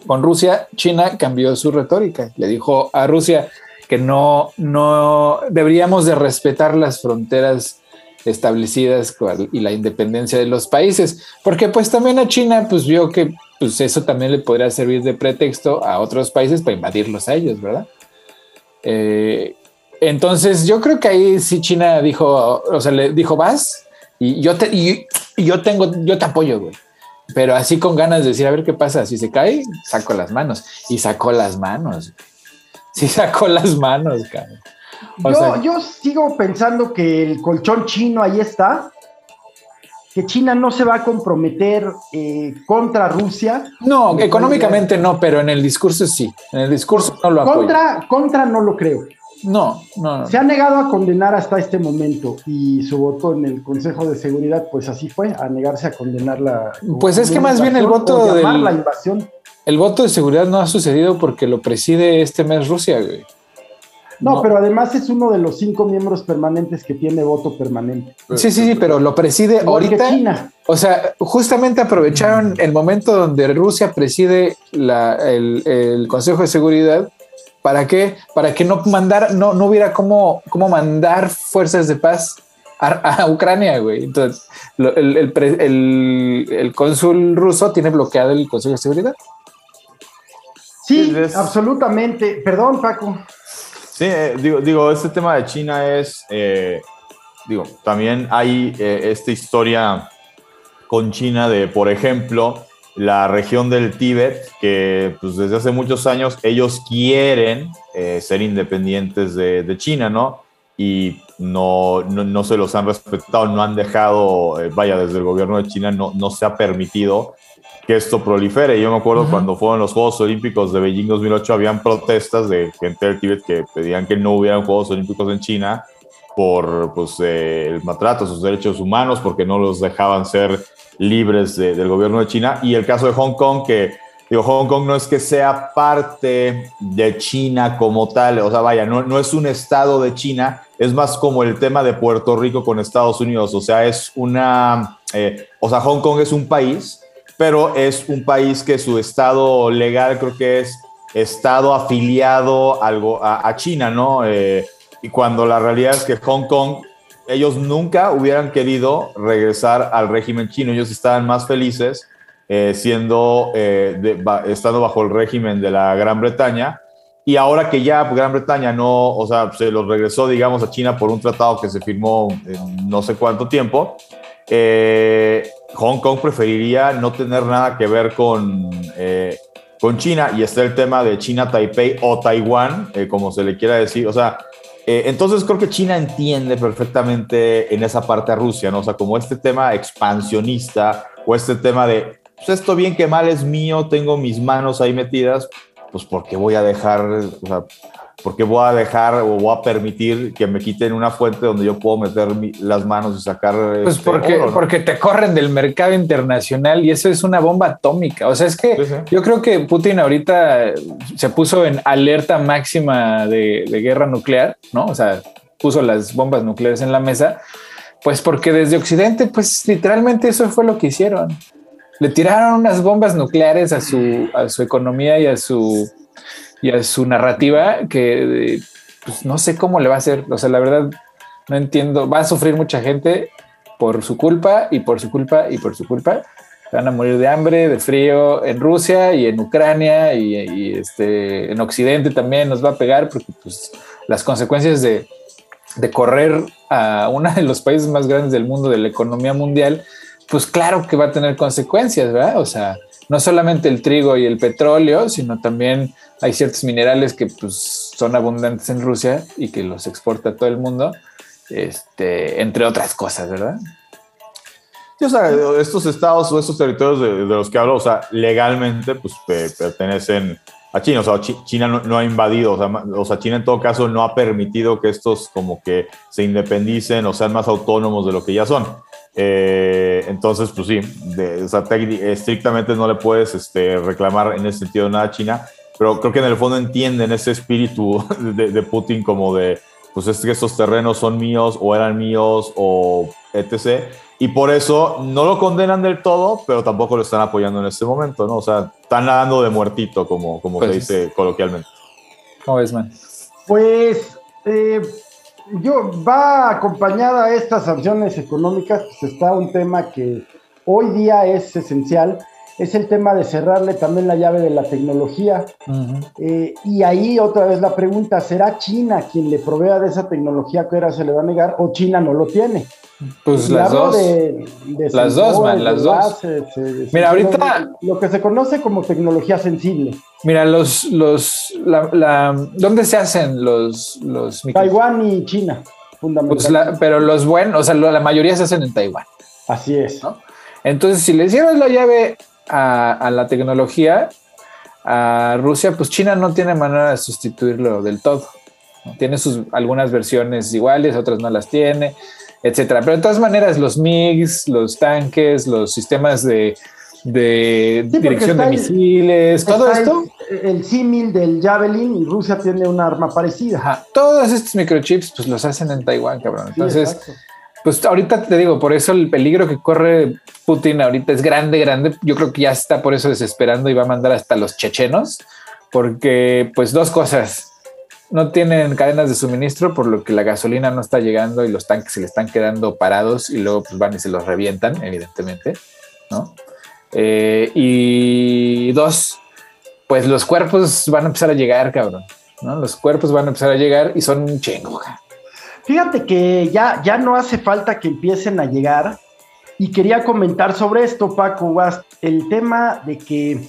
con Rusia, China cambió su retórica. Le dijo a Rusia que no, no deberíamos de respetar las fronteras establecidas y la independencia de los países, porque pues también a China pues vio que pues eso también le podría servir de pretexto a otros países para invadirlos a ellos, ¿verdad? Eh, entonces yo creo que ahí sí China dijo, o sea, le dijo, vas y yo te, y, yo tengo, yo te apoyo, güey. Pero así con ganas de decir, a ver qué pasa, si se cae, saco las manos. Y sacó las manos. Sí sacó las manos, cabrón yo, sigo pensando que el colchón chino ahí está, que China no se va a comprometer eh, contra Rusia. No, económicamente no, pero en el discurso sí. En el discurso no lo contra, Contra no lo creo. No, no, Se ha negado a condenar hasta este momento y su voto en el Consejo de Seguridad, pues así fue, a negarse a condenar la. Pues es que más bien el voto de la invasión. El voto de seguridad no ha sucedido porque lo preside este mes Rusia, güey. No, pero además es uno de los cinco miembros permanentes que tiene voto permanente. Sí, sí, sí, pero lo preside ahorita. China. O sea, justamente aprovecharon el momento donde Rusia preside el, Consejo de Seguridad. ¿Para qué? Para que no mandar, no, no hubiera cómo, cómo mandar fuerzas de paz a, Ucrania, güey. Entonces, el, el, cónsul ruso tiene bloqueado el Consejo de Seguridad. Sí, absolutamente. Perdón, Paco. Sí, eh, digo, este tema de China es, eh, digo, también hay eh, esta historia con China de, por ejemplo, la región del Tíbet, que pues, desde hace muchos años ellos quieren ser independientes de, China, ¿no? Y no, no, se los han respetado, no han dejado, vaya, desde el gobierno de China no, no se ha permitido que esto prolifere. Yo me acuerdo cuando fueron los Juegos Olímpicos de Beijing 2008, habían protestas de gente del Tíbet que pedían que no hubieran Juegos Olímpicos en China por pues, eh, el maltrato a sus derechos humanos, porque no los dejaban ser libres del gobierno de China. Y el caso de Hong Kong, que digo, Hong Kong no es que sea parte de China como tal, o sea, vaya, no, no es un estado de China, es más como el tema de Puerto Rico con Estados Unidos, o sea, es una, eh, o sea, Hong Kong es un país pero es un país que su estado legal creo que es estado afiliado algo a, China, ¿no? Eh, y cuando la realidad es que Hong Kong, ellos nunca hubieran querido regresar al régimen chino, ellos estaban más felices eh, siendo, eh, estando bajo el régimen de la Gran Bretaña. Y ahora que ya Gran Bretaña no, o sea, se los regresó, digamos, a China por un tratado que se firmó en no sé cuánto tiempo, eh, Hong Kong preferiría no tener nada que ver con, eh, con China y está el tema de China Taipei o Taiwán, eh, como se le quiera decir. O sea, eh, entonces creo que China entiende perfectamente en esa parte a Rusia, ¿no? O sea, como este tema expansionista o este tema de, pues esto bien que mal es mío, tengo mis manos ahí metidas, pues porque voy a dejar, o sea, porque voy a dejar o voy a permitir que me quiten una fuente donde yo puedo meter las manos y sacar. Pues este porque, porque te corren del mercado internacional y eso es una bomba atómica. O sea, es que yo creo que Putin ahorita se puso en alerta máxima de, de guerra nuclear, ¿no? O sea, puso las bombas nucleares en la mesa, pues porque desde Occidente, pues literalmente eso fue lo que hicieron. Le tiraron unas bombas nucleares a su, a su economía y a su y a su narrativa que pues, no sé cómo le va a hacer. O sea, la verdad, no entiendo, va a sufrir mucha gente por su culpa y por su culpa y por su culpa. Van a morir de hambre, de frío en Rusia y en Ucrania y, este, en Occidente también nos va a pegar porque pues, las consecuencias de, de correr a uno de los países más grandes del mundo, de la economía mundial, pues claro que va a tener consecuencias, ¿verdad? O sea, no solamente el trigo y el petróleo, sino también hay ciertos minerales que pues, son abundantes en Rusia y que los exporta a todo el mundo, este, entre otras cosas, ¿verdad? O sea, estos estados o estos territorios de, los que hablo, o sea, legalmente pues pertenecen a China, o sea, China no, ha invadido, o sea, China en todo caso no ha permitido que estos como que se independicen o sean más autónomos de lo que ya son. Eh, entonces, pues sí, o sea, estrictamente no le puedes este, reclamar en ese sentido nada a China, pero creo que en el fondo entienden ese espíritu de, Putin como de, pues es que estos terrenos son míos o eran míos o etc. Y por eso no lo condenan del todo, pero tampoco lo están apoyando en este momento, ¿no? O sea, están nadando de muertito, como, como se pues dice coloquialmente. ¿Cómo ves, man? Pues eh, yo va acompañada a estas sanciones económicas, pues está un tema que hoy día es esencial, es el tema de cerrarle también la llave de la tecnología. Eh, y ahí otra vez la pregunta, ¿será China quien le provea de esa tecnología que ahora se le va a negar o China no lo tiene? Pues las dos. las dos, man, las dos. Mira, ahorita. Lo, que se conoce como tecnología sensible. Mira, los. los la, ¿Dónde se hacen los, los Taiwán y China, fundamentalmente. Pues pero los buenos, o sea, la mayoría se hacen en Taiwán. Así es. Entonces, si le cierras la llave a, la tecnología, a Rusia, pues China no tiene manera de sustituirlo del todo. Tiene sus algunas versiones iguales, otras no las tiene etcétera. Pero de todas maneras, los MiGs, los tanques, los sistemas de, dirección de misiles, todo esto. El, símil del Javelin y Rusia tiene un arma parecida. Todos estos microchips, pues los hacen en Taiwán, cabrón. Entonces, pues ahorita te digo, por eso el peligro que corre Putin ahorita es grande, grande. Yo creo que ya está por eso desesperando y va a mandar hasta los chechenos, porque pues dos cosas no tienen cadenas de suministro, por lo que la gasolina no está llegando y los tanques se le están quedando parados y luego pues van y se los revientan, evidentemente, ¿no? Eh, y dos, pues los cuerpos van a empezar a llegar, cabrón, ¿no? Los cuerpos van a empezar a llegar y son un chingo. Fíjate que ya, ya no hace falta que empiecen a llegar y quería comentar sobre esto, Paco, el tema de que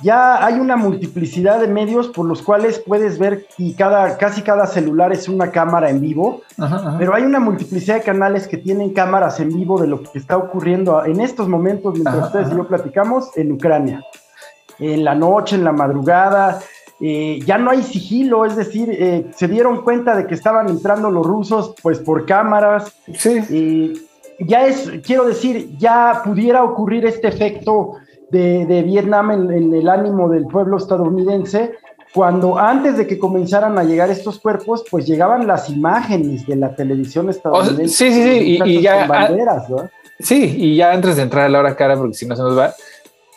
ya hay una multiplicidad de medios por los cuales puedes ver y cada, casi cada celular es una cámara en vivo, pero hay una multiplicidad de canales que tienen cámaras en vivo de lo que está ocurriendo en estos momentos mientras ustedes y yo platicamos en Ucrania. En la noche, en la madrugada, eh, ya no hay sigilo, es decir, eh, se dieron cuenta de que estaban entrando los rusos pues por cámaras. Sí. ya es, quiero decir, ya pudiera ocurrir este efecto de, Vietnam en, el ánimo del pueblo estadounidense, cuando antes de que comenzaran a llegar estos cuerpos, pues llegaban las imágenes de la televisión estadounidense. sí, sí, sí, y, ya... Banderas, ¿no? Sí, y ya antes de entrar a la hora cara, porque si no se nos va,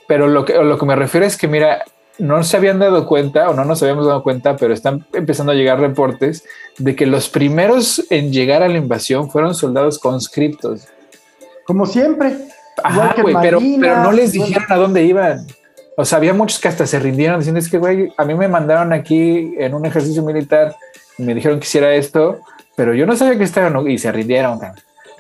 pero lo que, lo que me refiero es que, mira, no se habían dado cuenta o no nos habíamos dado cuenta, pero están empezando a llegar reportes de que los primeros en llegar a la invasión fueron soldados conscriptos. Como siempre. Ajá, güey, pero, pero no les dijeron a dónde iban. O sea, había muchos que hasta se rindieron diciendo, es que, güey, a mí me mandaron aquí en un ejercicio militar y me dijeron que hiciera esto, pero yo no sabía que estaban y se rindieron,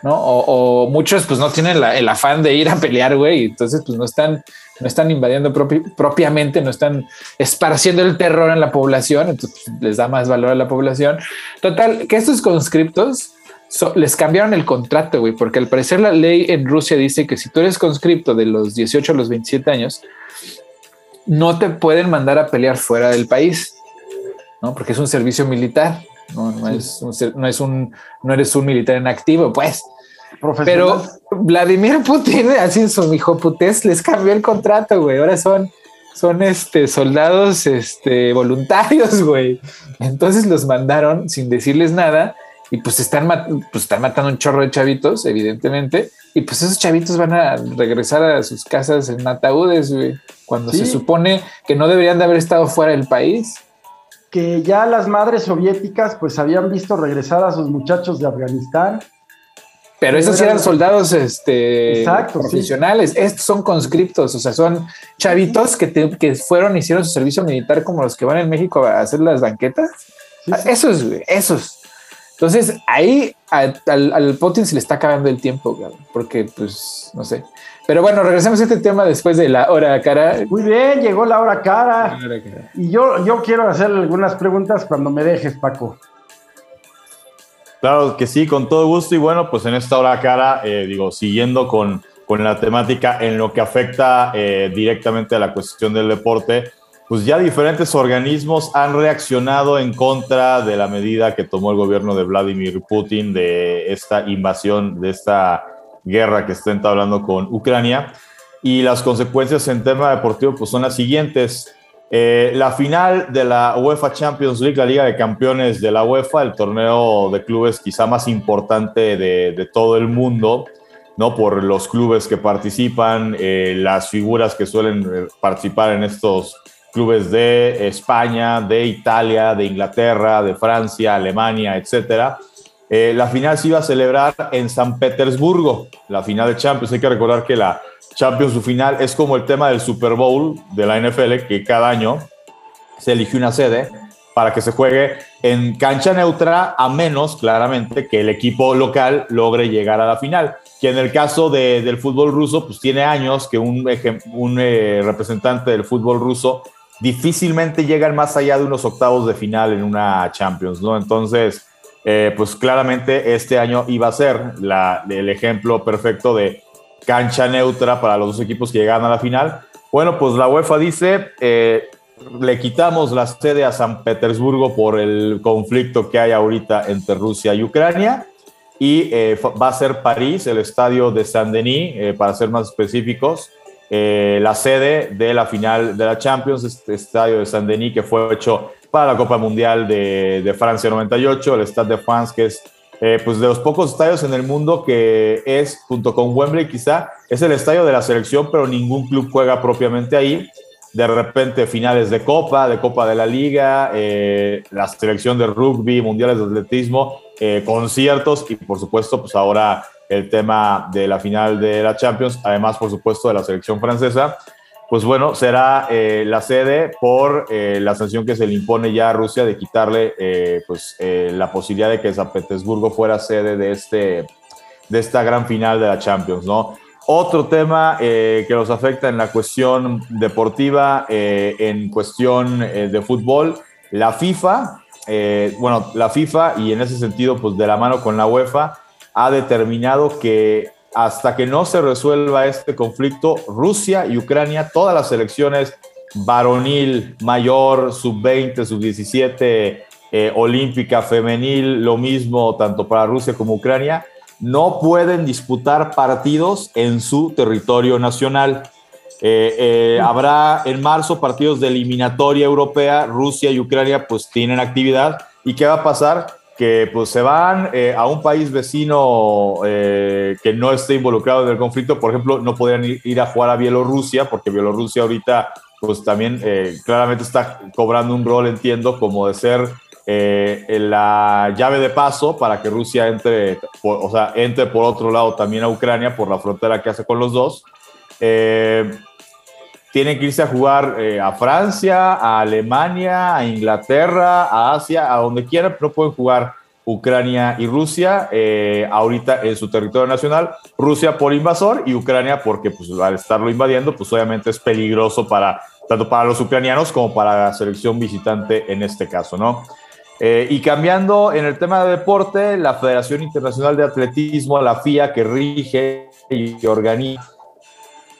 ¿no? O, muchos pues no tienen el afán de ir a pelear, güey, entonces pues no están, no están invadiendo propiamente, no están esparciendo el terror en la población, entonces pues, les da más valor a la población. Total, que estos conscriptos les cambiaron el contrato, güey, porque al parecer la ley en Rusia dice que si tú eres conscripto de los 18 a los 27 años, no te pueden mandar a pelear fuera del país, ¿no? Porque es un servicio militar, no, no, es, un, no, es un, no eres un militar en activo, pues. Pero Vladimir Putin, así en su hijo putés, les cambió el contrato, güey. Ahora son, son este, soldados este, voluntarios, güey. Entonces los mandaron sin decirles nada y pues están, pues están matando un chorro de chavitos, evidentemente, y pues esos chavitos van a regresar a sus casas en ataúdes, güey, cuando se supone que no deberían de haber estado fuera del país. que ya las madres soviéticas pues habían visto regresar a sus muchachos de Afganistán. Pero esos eran soldados este, profesionales. Estos son conscriptos, o sea, son chavitos que, que fueron, hicieron su servicio militar como los que van en México a hacer las banquetas. Esos, esos. Entonces ahí al, al, Putin se le está acabando el tiempo, porque pues no sé. Pero bueno, regresemos a este tema después de la hora cara. Muy bien, llegó la hora cara. Y yo, yo quiero hacerle algunas preguntas cuando me dejes, Paco. Claro que sí, con todo gusto. Y bueno, pues en esta hora cara, eh, digo, siguiendo con, con la temática en lo que afecta eh, directamente a la cuestión del deporte, pues ya diferentes organismos han reaccionado en contra de la medida que tomó el gobierno de Vladimir Putin de esta invasión, de esta guerra que está entablando con Ucrania. Y las consecuencias en tema deportivo pues son las siguientes. Eh, la final de la UEFA Champions League, la Liga de Campeones de la UEFA, el torneo de clubes quizá más importante de, todo el mundo, ¿no? Por los clubes que participan, eh, las figuras que suelen eh, participar en estos clubes de España, de Italia, de Inglaterra, de Francia, Alemania, etcétera. Eh, la final se iba a celebrar en San Petersburgo, la final de Champions. Hay que recordar que la Champions, su final, es como el tema del Super Bowl de la NFL, que cada año se elige una sede para que se juegue en cancha neutra, a menos, claramente, que el equipo local logre llegar a la final. Que en el caso del fútbol ruso, pues tiene años que un, un eh, representante del fútbol ruso difícilmente llegan más allá de unos octavos de final en una Champions, ¿no? Entonces, eh, pues claramente este año iba a ser el ejemplo perfecto de cancha neutra para los dos equipos que llegan a la final. Bueno, pues la UEFA dice, eh, le quitamos la sede a San Petersburgo por el conflicto que hay ahorita entre Rusia y Ucrania y eh, va a ser París, el estadio de Saint-Denis, para ser más específicos, eh, la sede de la final de la Champions, este estadio de Saint-Denis que fue hecho para la Copa Mundial de, Francia 98, el Stade de France, que es eh, pues de los pocos estadios en el mundo que es, junto con Wembley quizá, es el estadio de la selección, pero ningún club juega propiamente ahí. De repente finales de Copa, de Copa de la Liga, eh, la selección de rugby, mundiales de atletismo, conciertos y por supuesto pues ahora el tema de la final de la Champions, además, por supuesto, de la selección francesa, pues bueno, será eh, la sede por eh, la sanción que se le impone ya a Rusia de quitarle eh, pues, la posibilidad de que San Petersburgo fuera sede de, este, de esta gran final de la Champions, ¿no? Otro tema que nos afecta en la cuestión deportiva, en cuestión de fútbol, la FIFA, bueno, la FIFA y en ese sentido, pues de la mano con la UEFA, ha determinado que hasta que no se resuelva este conflicto, Rusia y Ucrania, todas las elecciones varonil, mayor, sub-20, sub-17, eh, olímpica, femenil, lo mismo tanto para Rusia como Ucrania, no pueden disputar partidos en su territorio nacional. Eh, eh, habrá en marzo partidos de eliminatoria europea, Rusia y Ucrania pues tienen actividad. ¿Y qué va a pasar? Que pues se van eh, a un país vecino eh, que no esté involucrado en el conflicto, por ejemplo, no podrían ir, a jugar a Bielorrusia, porque Bielorrusia ahorita pues también eh, claramente está cobrando un rol, entiendo, como de ser la llave de paso para que Rusia entre, o sea, entre por otro lado también a Ucrania por la frontera que hace con los dos tienen que irse a jugar eh, a Francia, a Alemania, a Inglaterra, a Asia, a donde quieran, pero pueden jugar Ucrania y Rusia eh, ahorita en su territorio nacional. Rusia por invasor y Ucrania porque pues, al estarlo invadiendo, pues obviamente es peligroso para tanto para los ucranianos como para la selección visitante en este caso, ¿no? Eh, y cambiando en el tema de deporte, la Federación Internacional de Atletismo, la FIA, que rige y organiza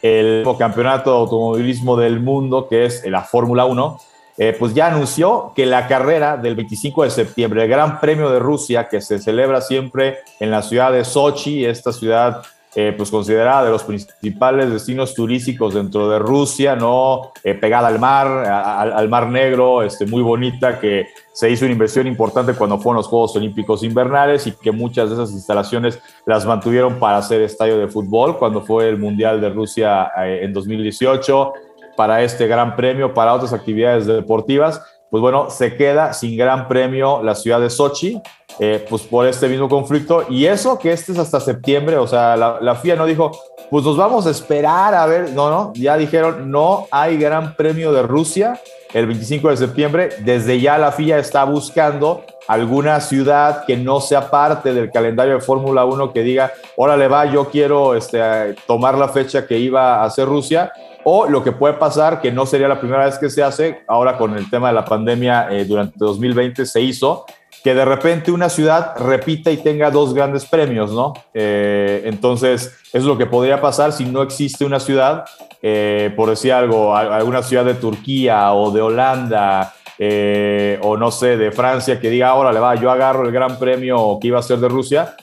el campeonato de automovilismo del mundo, que es la Fórmula 1, eh, pues ya anunció que la carrera del 25 de septiembre, el Gran Premio de Rusia, que se celebra siempre en la ciudad de Sochi, esta ciudad eh, pues considerada de los principales destinos turísticos dentro de Rusia, ¿no? Eh, pegada al mar, al, mar Negro, este, muy bonita, que se hizo una inversión importante cuando fueron los Juegos Olímpicos Invernales y que muchas de esas instalaciones las mantuvieron para hacer estadio de fútbol cuando fue el Mundial de Rusia eh, en 2018, para este gran premio, para otras actividades deportivas. Pues bueno, se queda sin gran premio la ciudad de Sochi, eh, pues por este mismo conflicto. Y eso que este es hasta septiembre, o sea, la, FIA no dijo, pues nos vamos a esperar a ver, no, no, ya dijeron, no hay gran premio de Rusia el 25 de septiembre. Desde ya la FIA está buscando alguna ciudad que no sea parte del calendario de Fórmula 1 que diga, órale va, yo quiero este, tomar la fecha que iba a hacer Rusia o lo que puede pasar, que no sería la primera vez que se hace, ahora con el tema de la pandemia eh, durante 2020 se hizo, que de repente una ciudad repita y tenga dos grandes premios, ¿no? Eh, entonces, es lo que podría pasar si no existe una ciudad, eh, por decir algo, alguna ciudad de Turquía o de Holanda. o no sé, de Francia, que diga, ahora le va, yo agarro el gran premio que iba a ser de Rusia,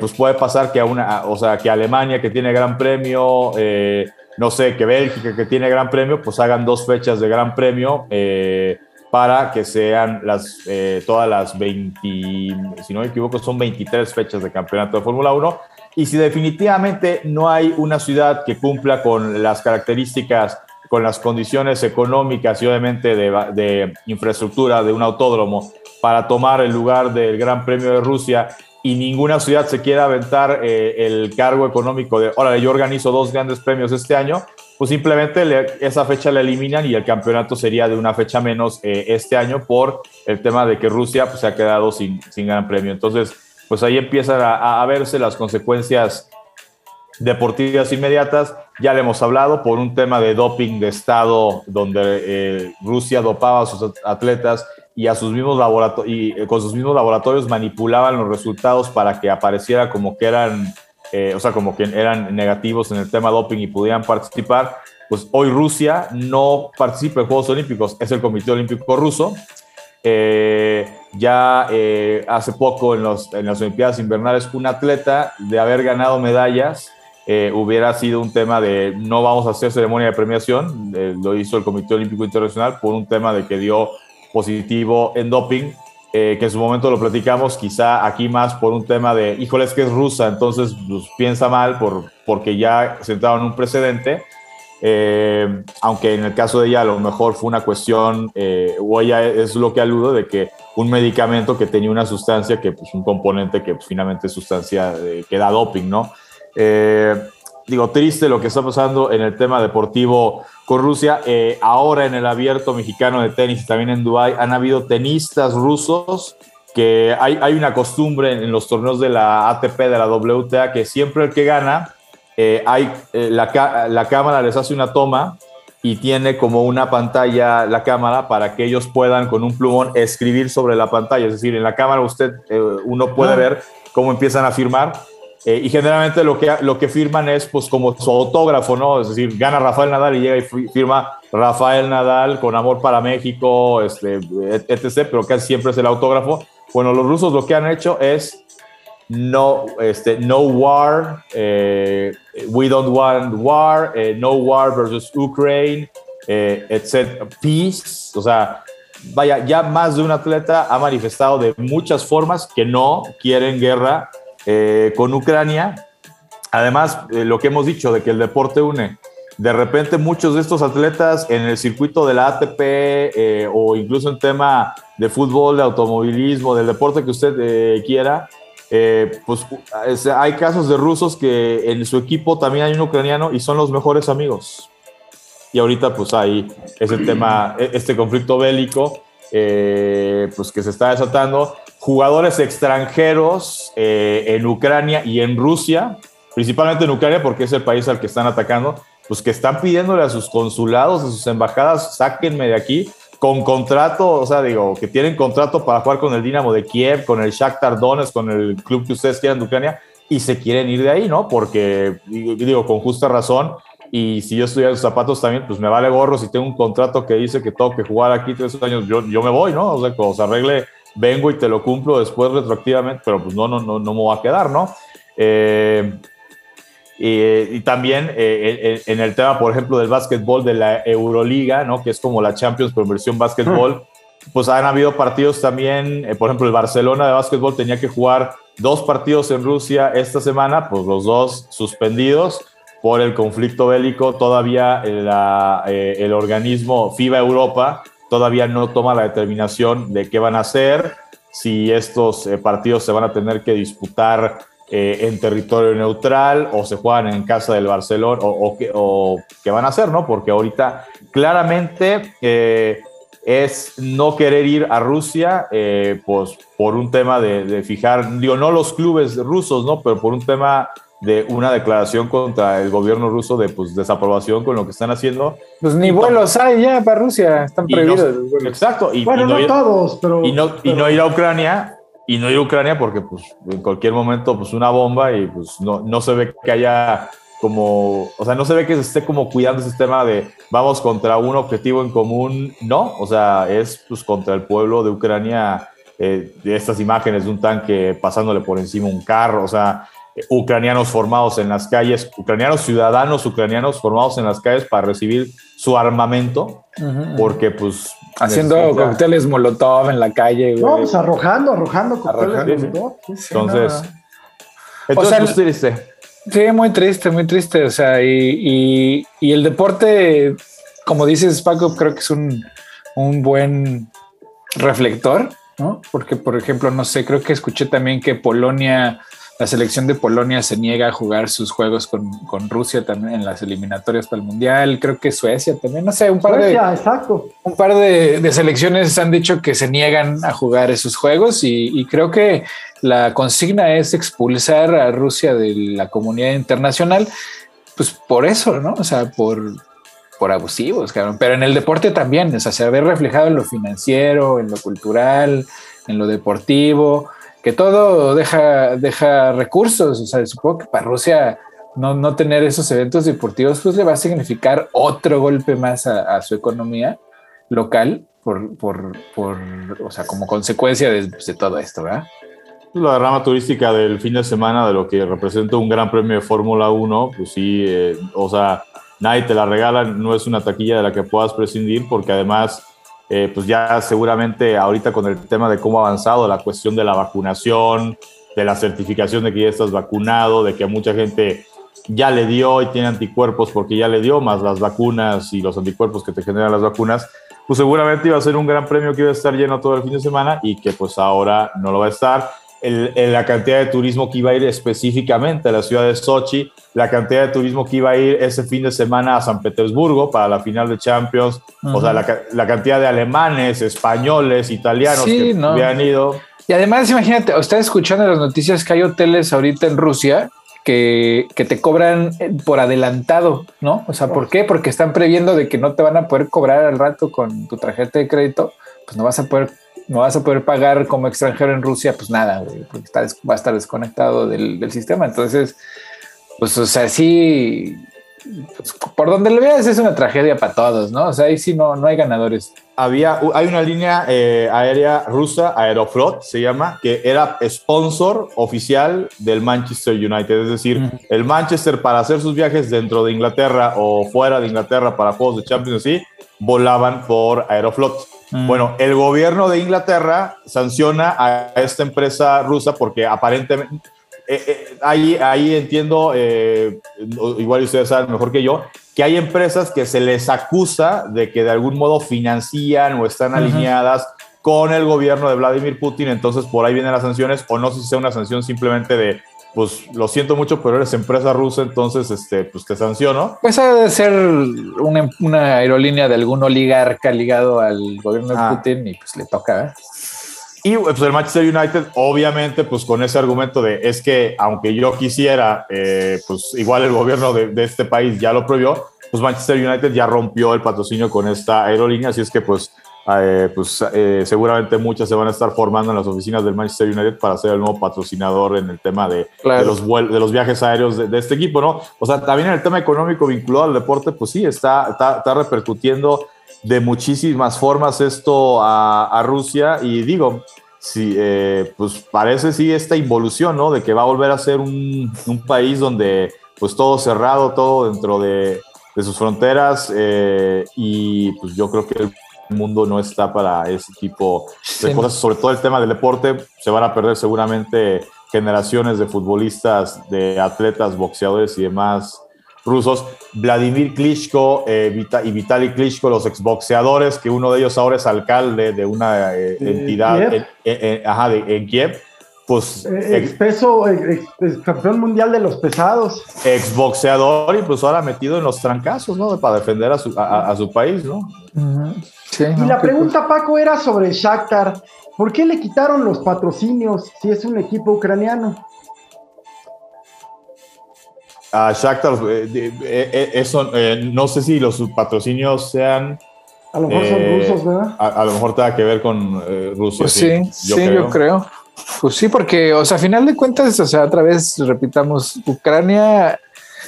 pues puede pasar que a una, o sea, que Alemania, que tiene gran premio, no sé, que Bélgica, que tiene gran premio, pues hagan dos fechas de gran premio eh, para que sean las, eh, todas las 20, si no me equivoco, son 23 fechas de campeonato de Fórmula 1. Y si definitivamente no hay una ciudad que cumpla con las características, con las condiciones económicas y obviamente de, de infraestructura de un autódromo para tomar el lugar del Gran Premio de Rusia y ninguna ciudad se quiera aventar eh, el cargo económico de, órale, yo organizo dos grandes premios este año, pues simplemente esa fecha la eliminan y el campeonato sería de una fecha menos eh, este año por el tema de que Rusia pues, se ha quedado sin, sin gran premio. Entonces, pues ahí empiezan a, verse las consecuencias deportivas inmediatas. Ya le hemos hablado por un tema de doping de Estado, donde eh, Rusia dopaba a sus atletas y, a sus mismos y eh, con sus mismos laboratorios manipulaban los resultados para que apareciera como que eran, eh, o sea, como que eran negativos en el tema doping y pudieran participar. Pues hoy Rusia no participa en Juegos Olímpicos, es el Comité Olímpico Ruso. Eh, ya hace poco en, los, en, las Olimpiadas Invernales un atleta de haber ganado medallas hubiera sido un tema de no vamos a hacer ceremonia de premiación, lo hizo el Comité Olímpico Internacional por un tema de que dio positivo en doping, eh, que en su momento lo platicamos, quizá aquí más por un tema de, híjole, es que es rusa, entonces pues, piensa mal por, porque ya sentaron un precedente. Eh, aunque en el caso de ella a lo mejor fue una cuestión, eh, o ella es lo que aludo, de que un medicamento que tenía una sustancia, que pues un componente que pues, finalmente es sustancia que da doping, ¿no? Digo, triste lo que está pasando en el tema deportivo con Rusia. Eh, ahora en el abierto mexicano de tenis y también en Dubái han habido tenistas rusos que hay, hay, una costumbre en los torneos de la ATP, de la WTA, que siempre el que gana, eh, hay, eh, la, la, cámara les hace una toma y tiene como una pantalla la cámara para que ellos puedan con un plumón escribir sobre la pantalla. Es decir, en la cámara usted, uno puede ah. ver cómo empiezan a firmar eh, y generalmente lo que, lo que firman es pues como su autógrafo, ¿no? Es decir, gana Rafael Nadal y llega y firma Rafael Nadal con amor para México, este, etc., pero casi siempre es el autógrafo. Bueno, los rusos lo que han hecho es no, este, no war, eh, we don't want war, eh, no war versus Ukraine, etc., peace, o sea, vaya, ya más de un atleta ha manifestado de muchas formas que no quieren guerra eh, con Ucrania. Además, eh, lo que hemos dicho de que el deporte une. De repente muchos de estos atletas en el circuito de la ATP eh, o incluso en tema de fútbol, de automovilismo, del deporte que usted quiera, pues hay casos de rusos que en su equipo también hay un ucraniano y son los mejores amigos. Y ahorita pues hay ese tema, e, este conflicto bélico, pues que se está desatando jugadores extranjeros eh, en Ucrania y en Rusia, principalmente en Ucrania porque es el país al que están atacando, pues que están pidiéndole a sus consulados, a sus embajadas, sáquenme de aquí con contrato, o sea, digo, que tienen contrato para jugar con el Dinamo de Kiev, con el Shakhtar Donetsk, con el club que ustedes quieran de Ucrania, y se quieren ir de ahí, ¿no? Porque, digo, con justa razón, y si yo estuviera en sus zapatos también, pues me vale gorro si tengo un contrato que dice que tengo que jugar aquí tres años, yo, yo me voy, ¿no? O sea, cuando se arregle vengo y te lo cumplo después retroactivamente, pero pues no, no, no, no me va a quedar, ¿no? Eh, y, también eh, en, el tema, por ejemplo, del básquetbol de la Euroliga, ¿no? Que es como la Champions, pero versión básquetbol, pues han habido partidos también, eh, por ejemplo, el Barcelona de básquetbol tenía que jugar dos partidos en Rusia esta semana, pues los dos suspendidos por el conflicto bélico. Todavía el organismo FIBA Europa todavía no toma la determinación de qué van a hacer, si estos eh, partidos se van a tener que disputar eh, en territorio neutral o se juegan en casa del Barcelona o, qué van a hacer, ¿no? Porque ahorita claramente eh, es no querer ir a Rusia, pues por un tema de, de, fijar, digo, no los clubes rusos, ¿no? Pero por un tema de una declaración contra el gobierno ruso de pues, desaprobación con lo que están haciendo. Pues ni vuelos hay ya para Rusia, están prohibidos. exacto. Y, bueno, no, todos, pero y no, y no ir a Ucrania, y no ir a Ucrania porque pues en cualquier momento pues una bomba y pues no, no se ve que haya como, o sea, no se ve que se esté como cuidando ese sistema de vamos contra un objetivo en común, no, o sea, es pues contra el pueblo de Ucrania, eh, de estas imágenes de un tanque pasándole por encima un carro, o sea, ucranianos formados en las calles, ucranianos ciudadanos ucranianos formados en las calles para recibir su armamento, porque pues... Haciendo cócteles molotov en la calle. No, pues arrojando, arrojando cócteles molotov. entonces, entonces pues, triste. Sí, muy triste, muy triste. O sea, y, y, el deporte, como dices, Paco, creo que es un, un buen reflector, ¿no? Porque, por ejemplo, no sé, creo que escuché también que Polonia la selección de Polonia se niega a jugar sus juegos con, Rusia también en las eliminatorias para el Mundial. Creo que Suecia también, no sé, un par de. Exacto. Un par de, selecciones han dicho que se niegan a jugar esos juegos y, creo que la consigna es expulsar a Rusia de la comunidad internacional, pues por eso, ¿no? O sea, por, por abusivos, cabrón. Pero en el deporte también, o sea, se ve reflejado en lo financiero, en lo cultural, en lo deportivo que todo deja, deja recursos. O sea, supongo que para Rusia no, no tener esos eventos deportivos pues le va a significar otro golpe más a, su economía local por, por, por, o sea, como consecuencia de, de todo esto, ¿verdad? La rama turística del fin de semana de lo que representa un gran premio de Fórmula 1, pues sí, eh, o sea, nadie te la regala, no es una taquilla de la que puedas prescindir porque además eh, pues ya seguramente ahorita con el tema de cómo ha avanzado la cuestión de la vacunación, de la certificación de que ya estás vacunado, de que mucha gente ya le dio y tiene anticuerpos porque ya le dio, más las vacunas y los anticuerpos que te generan las vacunas, pues seguramente iba a ser un gran premio que iba a estar lleno todo el fin de semana y que pues ahora no lo va a estar la cantidad de turismo que iba a ir específicamente a la ciudad de Sochi, la cantidad de turismo que iba a ir ese fin de semana a San Petersburgo para la final de Champions, o sea, la, cantidad de alemanes, españoles, italianos que habían ido. Y además, imagínate, usted escuchando las noticias que hay hoteles ahorita en Rusia que, que, te cobran por adelantado, ¿no? O sea, ¿por qué? Porque están previendo de que no te van a poder cobrar al rato con tu tarjeta de crédito, pues no vas a poder no vas a poder pagar como extranjero en Rusia, pues nada, porque va a estar desconectado del, sistema. Entonces, pues, o sea, sí, pues, por donde lo veas es una tragedia para todos, ¿no? O sea, ahí sí no, no hay ganadores. Había, hay una línea eh, aérea rusa, Aeroflot se llama, que era sponsor oficial del Manchester United. Es decir, el Manchester para hacer sus viajes dentro de Inglaterra o fuera de Inglaterra para juegos de Champions, sí, volaban por Aeroflot. Mm. Bueno, el gobierno de Inglaterra sanciona a esta empresa rusa porque aparentemente, eh, eh, ahí, ahí entiendo, eh, igual ustedes saben mejor que yo, que hay empresas que se les acusa de que de algún modo financian o están alineadas con el gobierno de Vladimir Putin, entonces por ahí vienen las sanciones, o no sé si sea una sanción simplemente de pues lo siento mucho, pero eres empresa rusa, entonces este, pues te sanciono. Pues ha de ser una, aerolínea de algún oligarca ligado al gobierno de ah. Putin y pues le toca. ¿eh? Y pues el Manchester United, obviamente, pues con ese argumento de es que aunque yo quisiera, eh, pues igual el gobierno de, de, este país ya lo prohibió, pues Manchester United ya rompió el patrocinio con esta aerolínea, así es que pues eh, pues eh, seguramente muchas se van a estar formando en las oficinas del Manchester United para ser el nuevo patrocinador en el tema de, de los, de los viajes aéreos de, este equipo, ¿no? O sea, también en el tema económico vinculado al deporte, pues sí, está, está, repercutiendo de muchísimas formas esto a, Rusia y digo, sí, eh, pues parece sí esta involución, ¿no? De que va a volver a ser un, un país donde pues todo cerrado, todo dentro de, de sus fronteras y pues yo creo que el mundo no está para ese tipo de cosas, sobre todo el tema del deporte, se van a perder seguramente generaciones de futbolistas, de atletas, boxeadores y demás rusos, Vladimir Klitschko eh, y Vitaly Klitschko, los exboxeadores, que uno de ellos ahora es alcalde de una eh, entidad en, Kiev, pues ex peso, ex, campeón mundial de los pesados. Exboxeador y pues ahora metido en los trancazos, ¿no? Para defender a su, a, su país, ¿no? Y la pregunta, Paco, era sobre Shakhtar. ¿Por qué le quitaron los patrocinios si es un equipo ucraniano? A Shakhtar, eh, eh, eh, eso, no sé si los patrocinios sean... A lo mejor son rusos, ¿verdad? A, lo mejor tenga que ver con Rusia. Pues sí, sí, yo, creo. Pues sí, porque, o sea, a final de cuentas, o sea, otra vez repitamos, Ucrania,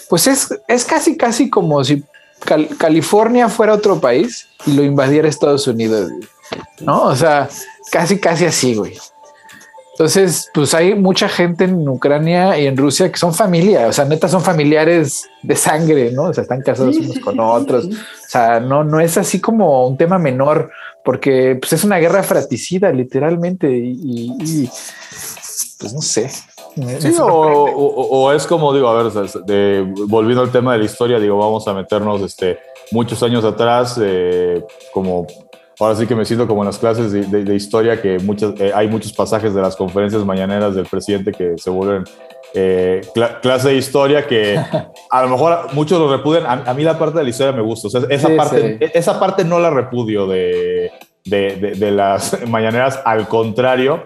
pues es, es casi, casi como si California fuera otro país y lo invadiera Estados Unidos, ¿no? O sea, casi, casi así, güey. Entonces, pues hay mucha gente en Ucrania y en Rusia que son familia, o sea, neta son familiares de sangre, ¿no? O sea, están casados unos con otros. O sea, no, no es así como un tema menor, porque pues, es una guerra fratricida, literalmente, y, pues no sé. Sí, o, es como digo, a ver, de, volviendo al tema de la historia, digo, vamos a meternos este, muchos años atrás, eh, como ahora sí que me siento como en las clases de, historia, que muchas, eh, hay muchos pasajes de las conferencias mañaneras del presidente que se vuelven eh, clase de historia que a lo mejor muchos lo repudian. A, mí la parte de la historia me gusta. O sea, esa, parte, esa parte no la repudio de, de las mañaneras, al contrario.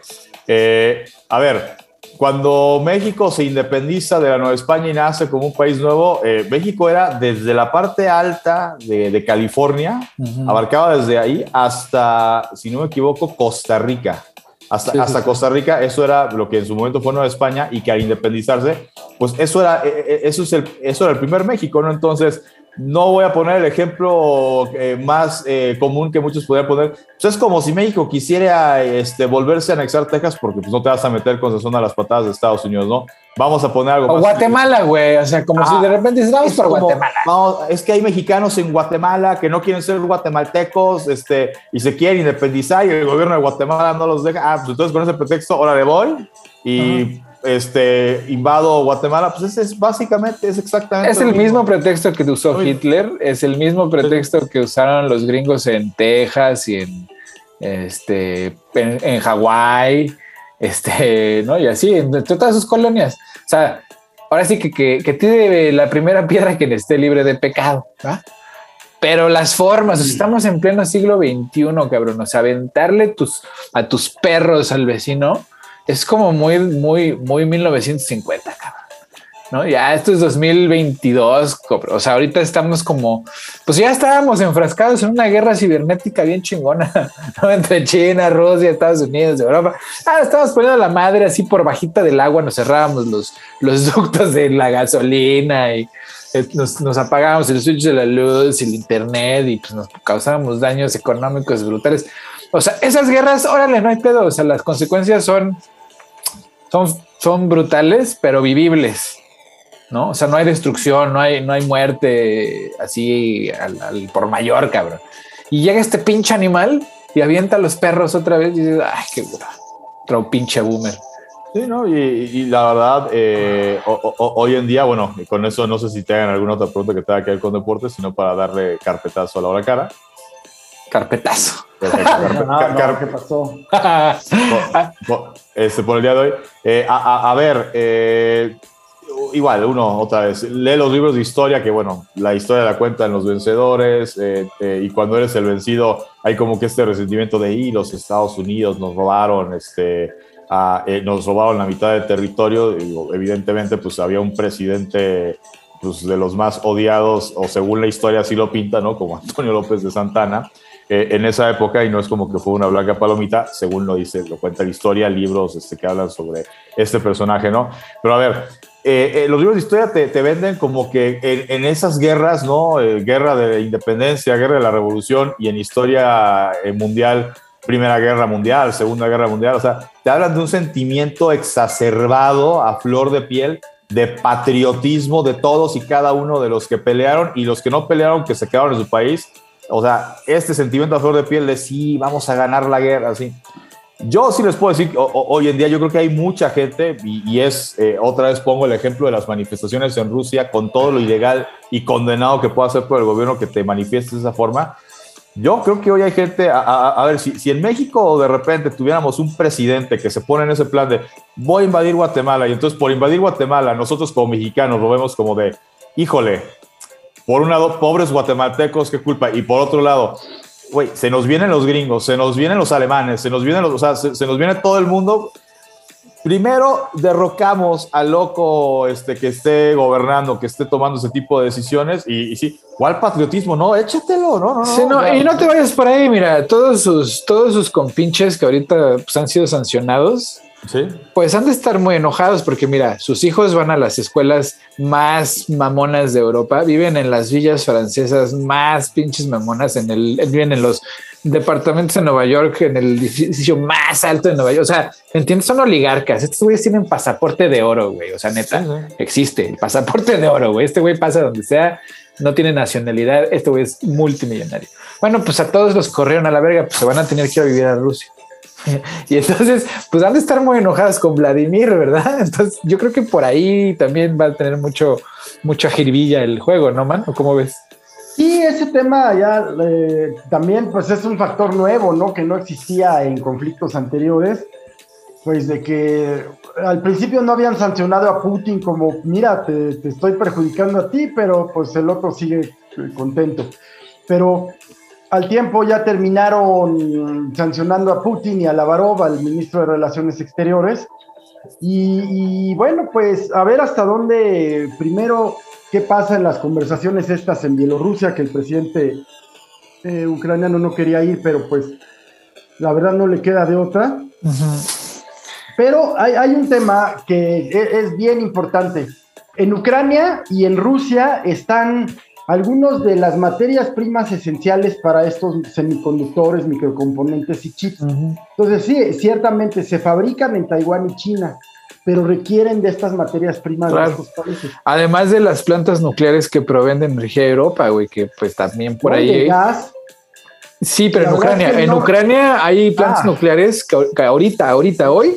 Eh, a ver, cuando México se independiza de la Nueva España y nace como un país nuevo, eh, México era desde la parte alta de, California, abarcaba desde ahí hasta, si no me equivoco, Costa Rica. Hasta, hasta Costa Rica, eso era lo que en su momento fue Nueva España y que al independizarse, pues eso era, eh, eh, eso es el, eso era el primer México, ¿no? Entonces, no voy a poner el ejemplo eh, más eh, común que muchos podrían poner. Pues es como si México quisiera este, volverse a anexar Texas porque pues, no te vas a meter con zona a las patadas de Estados Unidos, ¿no? Vamos a poner algo o Guatemala, güey. O sea, como si de repente vamos por Guatemala. es que hay mexicanos en Guatemala que no quieren ser guatemaltecos este, y se quieren independizar y el gobierno de Guatemala no los deja. Ah, pues entonces con ese pretexto, ahora le voy y este, invado Guatemala, pues es básicamente, es exactamente. Es el mismo. pretexto que usó Hitler, es el mismo pretexto que usaron los gringos en Texas y en, este, en, Hawái, este, ¿no? Y así, en, todas sus colonias. O sea, ahora sí que, que, que tiene la primera piedra que esté libre de pecado, Pero las formas, estamos en pleno siglo XXI, cabrón. O sea, aventarle tus, a tus perros al vecino es como muy, muy, muy 1950, cabrón. ¿no? Ya esto es 2022, o sea, ahorita estamos como, pues ya estábamos enfrascados en una guerra cibernética bien chingona. Entre China, Rusia, Estados Unidos, Europa. Ah, estábamos poniendo la madre así por bajita del agua, nos cerrábamos los, los ductos de la gasolina y eh, nos, nos apagábamos el switch de la luz y el internet y pues nos causábamos daños económicos brutales. O sea, esas guerras, órale, no hay pedo. O sea, las consecuencias son, son, son brutales, pero vivibles. ¿No? O sea, no hay destrucción, no hay, no hay muerte así al, por mayor, cabrón. Y llega este pinche animal y avienta a los perros otra vez y dices, ay, qué duro. Otro pinche boomer. Sí, ¿no? Y, la verdad, eh, hoy en día, bueno, con eso no sé si te hagan alguna otra pregunta que tenga que ver con deportes, sino para darle carpetazo a la hora cara. Carpetazo. ¿Qué pasó? este, por el día de hoy. Eh, a, ver, eh, igual, uno otra vez, lee los libros de historia, que bueno, la historia la cuentan los vencedores, eh, y cuando eres el vencido, hay como que este resentimiento de, y los Estados Unidos nos robaron, este, nos robaron la mitad del territorio, evidentemente, pues había un presidente pues, de los más odiados, o según la historia así lo pinta, ¿no? Como Antonio López de Santana, en esa época, y no es como que fue una blanca palomita, según lo dice, lo cuenta la historia, libros este, que hablan sobre este personaje, ¿no? Pero a ver, eh, eh, los libros de historia te, te venden como que en, esas guerras, ¿no? Eh, guerra de independencia, guerra de la revolución y en historia mundial, Primera Guerra Mundial, Segunda Guerra Mundial, o sea, te hablan de un sentimiento exacerbado a flor de piel de patriotismo de todos y cada uno de los que pelearon y los que no pelearon, que se quedaron en su país, o sea, este sentimiento a flor de piel de sí, vamos a ganar la guerra, así. Yo sí les puedo decir, hoy en día yo creo que hay mucha gente, y, es, eh, otra vez pongo el ejemplo de las manifestaciones en Rusia, con todo lo ilegal y condenado que pueda hacer por el gobierno que te manifiestes de esa forma. Yo creo que hoy hay gente, a, ver, si, en México de repente tuviéramos un presidente que se pone en ese plan de voy a invadir Guatemala, y entonces por invadir Guatemala, nosotros como mexicanos lo vemos como de, híjole, por un lado, pobres guatemaltecos, qué culpa, y por otro lado, güey, se nos vienen los gringos, se nos vienen los alemanes, se nos vienen los, o sea, se, nos viene todo el mundo. Primero derrocamos al loco este, que esté gobernando, que esté tomando ese tipo de decisiones y, sí, ¿cuál patriotismo? No, échatelo, no, no, sí, no, Y no te vayas por ahí, mira, todos sus, todos sus compinches que ahorita pues, han sido sancionados, pues han de estar muy enojados porque mira, sus hijos van a las escuelas más mamonas de Europa, viven en las villas francesas más pinches mamonas, en el, viven en los departamentos de Nueva York, en el edificio más alto de Nueva York. O sea, ¿entiendes? Son oligarcas. Estos güeyes tienen pasaporte de oro, güey. O sea, neta, existe el pasaporte de oro, güey. Este güey pasa donde sea, no tiene nacionalidad. Este güey es multimillonario. Bueno, pues a todos los corrieron a la verga, pues se van a tener que ir a vivir a Rusia. Y entonces, pues han de estar muy enojadas con Vladimir, ¿verdad? Entonces, yo creo que por ahí también va a tener mucho, mucha jiribilla el juego, ¿no, man? ¿O cómo ves? Sí, ese tema ya eh, también, pues es un factor nuevo, ¿no? Que no existía en conflictos anteriores, pues de que al principio no habían sancionado a Putin como, mira, te, te estoy perjudicando a ti, pero pues el otro sigue contento. Pero al tiempo ya terminaron sancionando a Putin y a Lavarov, al ministro de Relaciones Exteriores. Y, bueno, pues a ver hasta dónde, primero, qué pasa en las conversaciones estas en Bielorrusia, que el presidente eh, ucraniano no quería ir, pero pues la verdad no le queda de otra. Pero hay, hay, un tema que es, es bien importante. En Ucrania y en Rusia están algunos de las materias primas esenciales para estos semiconductores, microcomponentes y chips. Entonces, sí, ciertamente se fabrican en Taiwán y China, pero requieren de estas materias primas de estos países. Además de las plantas nucleares que proveen de energía a Europa, güey, que pues también por ahí. gas. Sí, pero en Ucrania, en Ucrania hay plantas ah. nucleares que, ahorita, ahorita, hoy,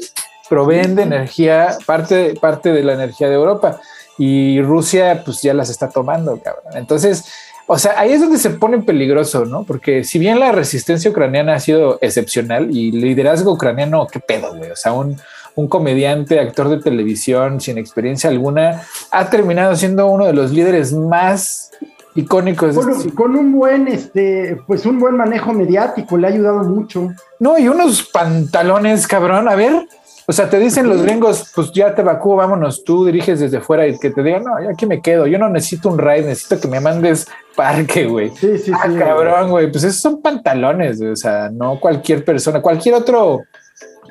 proveen de energía, parte, parte de la energía de Europa y Rusia pues ya las está tomando, cabrón. Entonces, o sea, ahí es donde se pone peligroso, ¿no? Porque si bien la resistencia ucraniana ha sido excepcional y liderazgo ucraniano, qué pedo, güey. O sea, un, un comediante, actor de televisión sin experiencia alguna, ha terminado siendo uno de los líderes más icónicos. Con, con, un buen, este, pues un buen manejo mediático, le ha ayudado mucho. No, y unos pantalones, cabrón. A ver, o sea, te dicen los gringos, pues ya te evacúo, vámonos, tú diriges desde fuera y que te digan, no, aquí me quedo, yo no necesito un ride, necesito que me mandes parque, güey. Sí, sí, ah, sí. Cabrón, güey, pues esos son pantalones, o sea, no cualquier persona, cualquier otro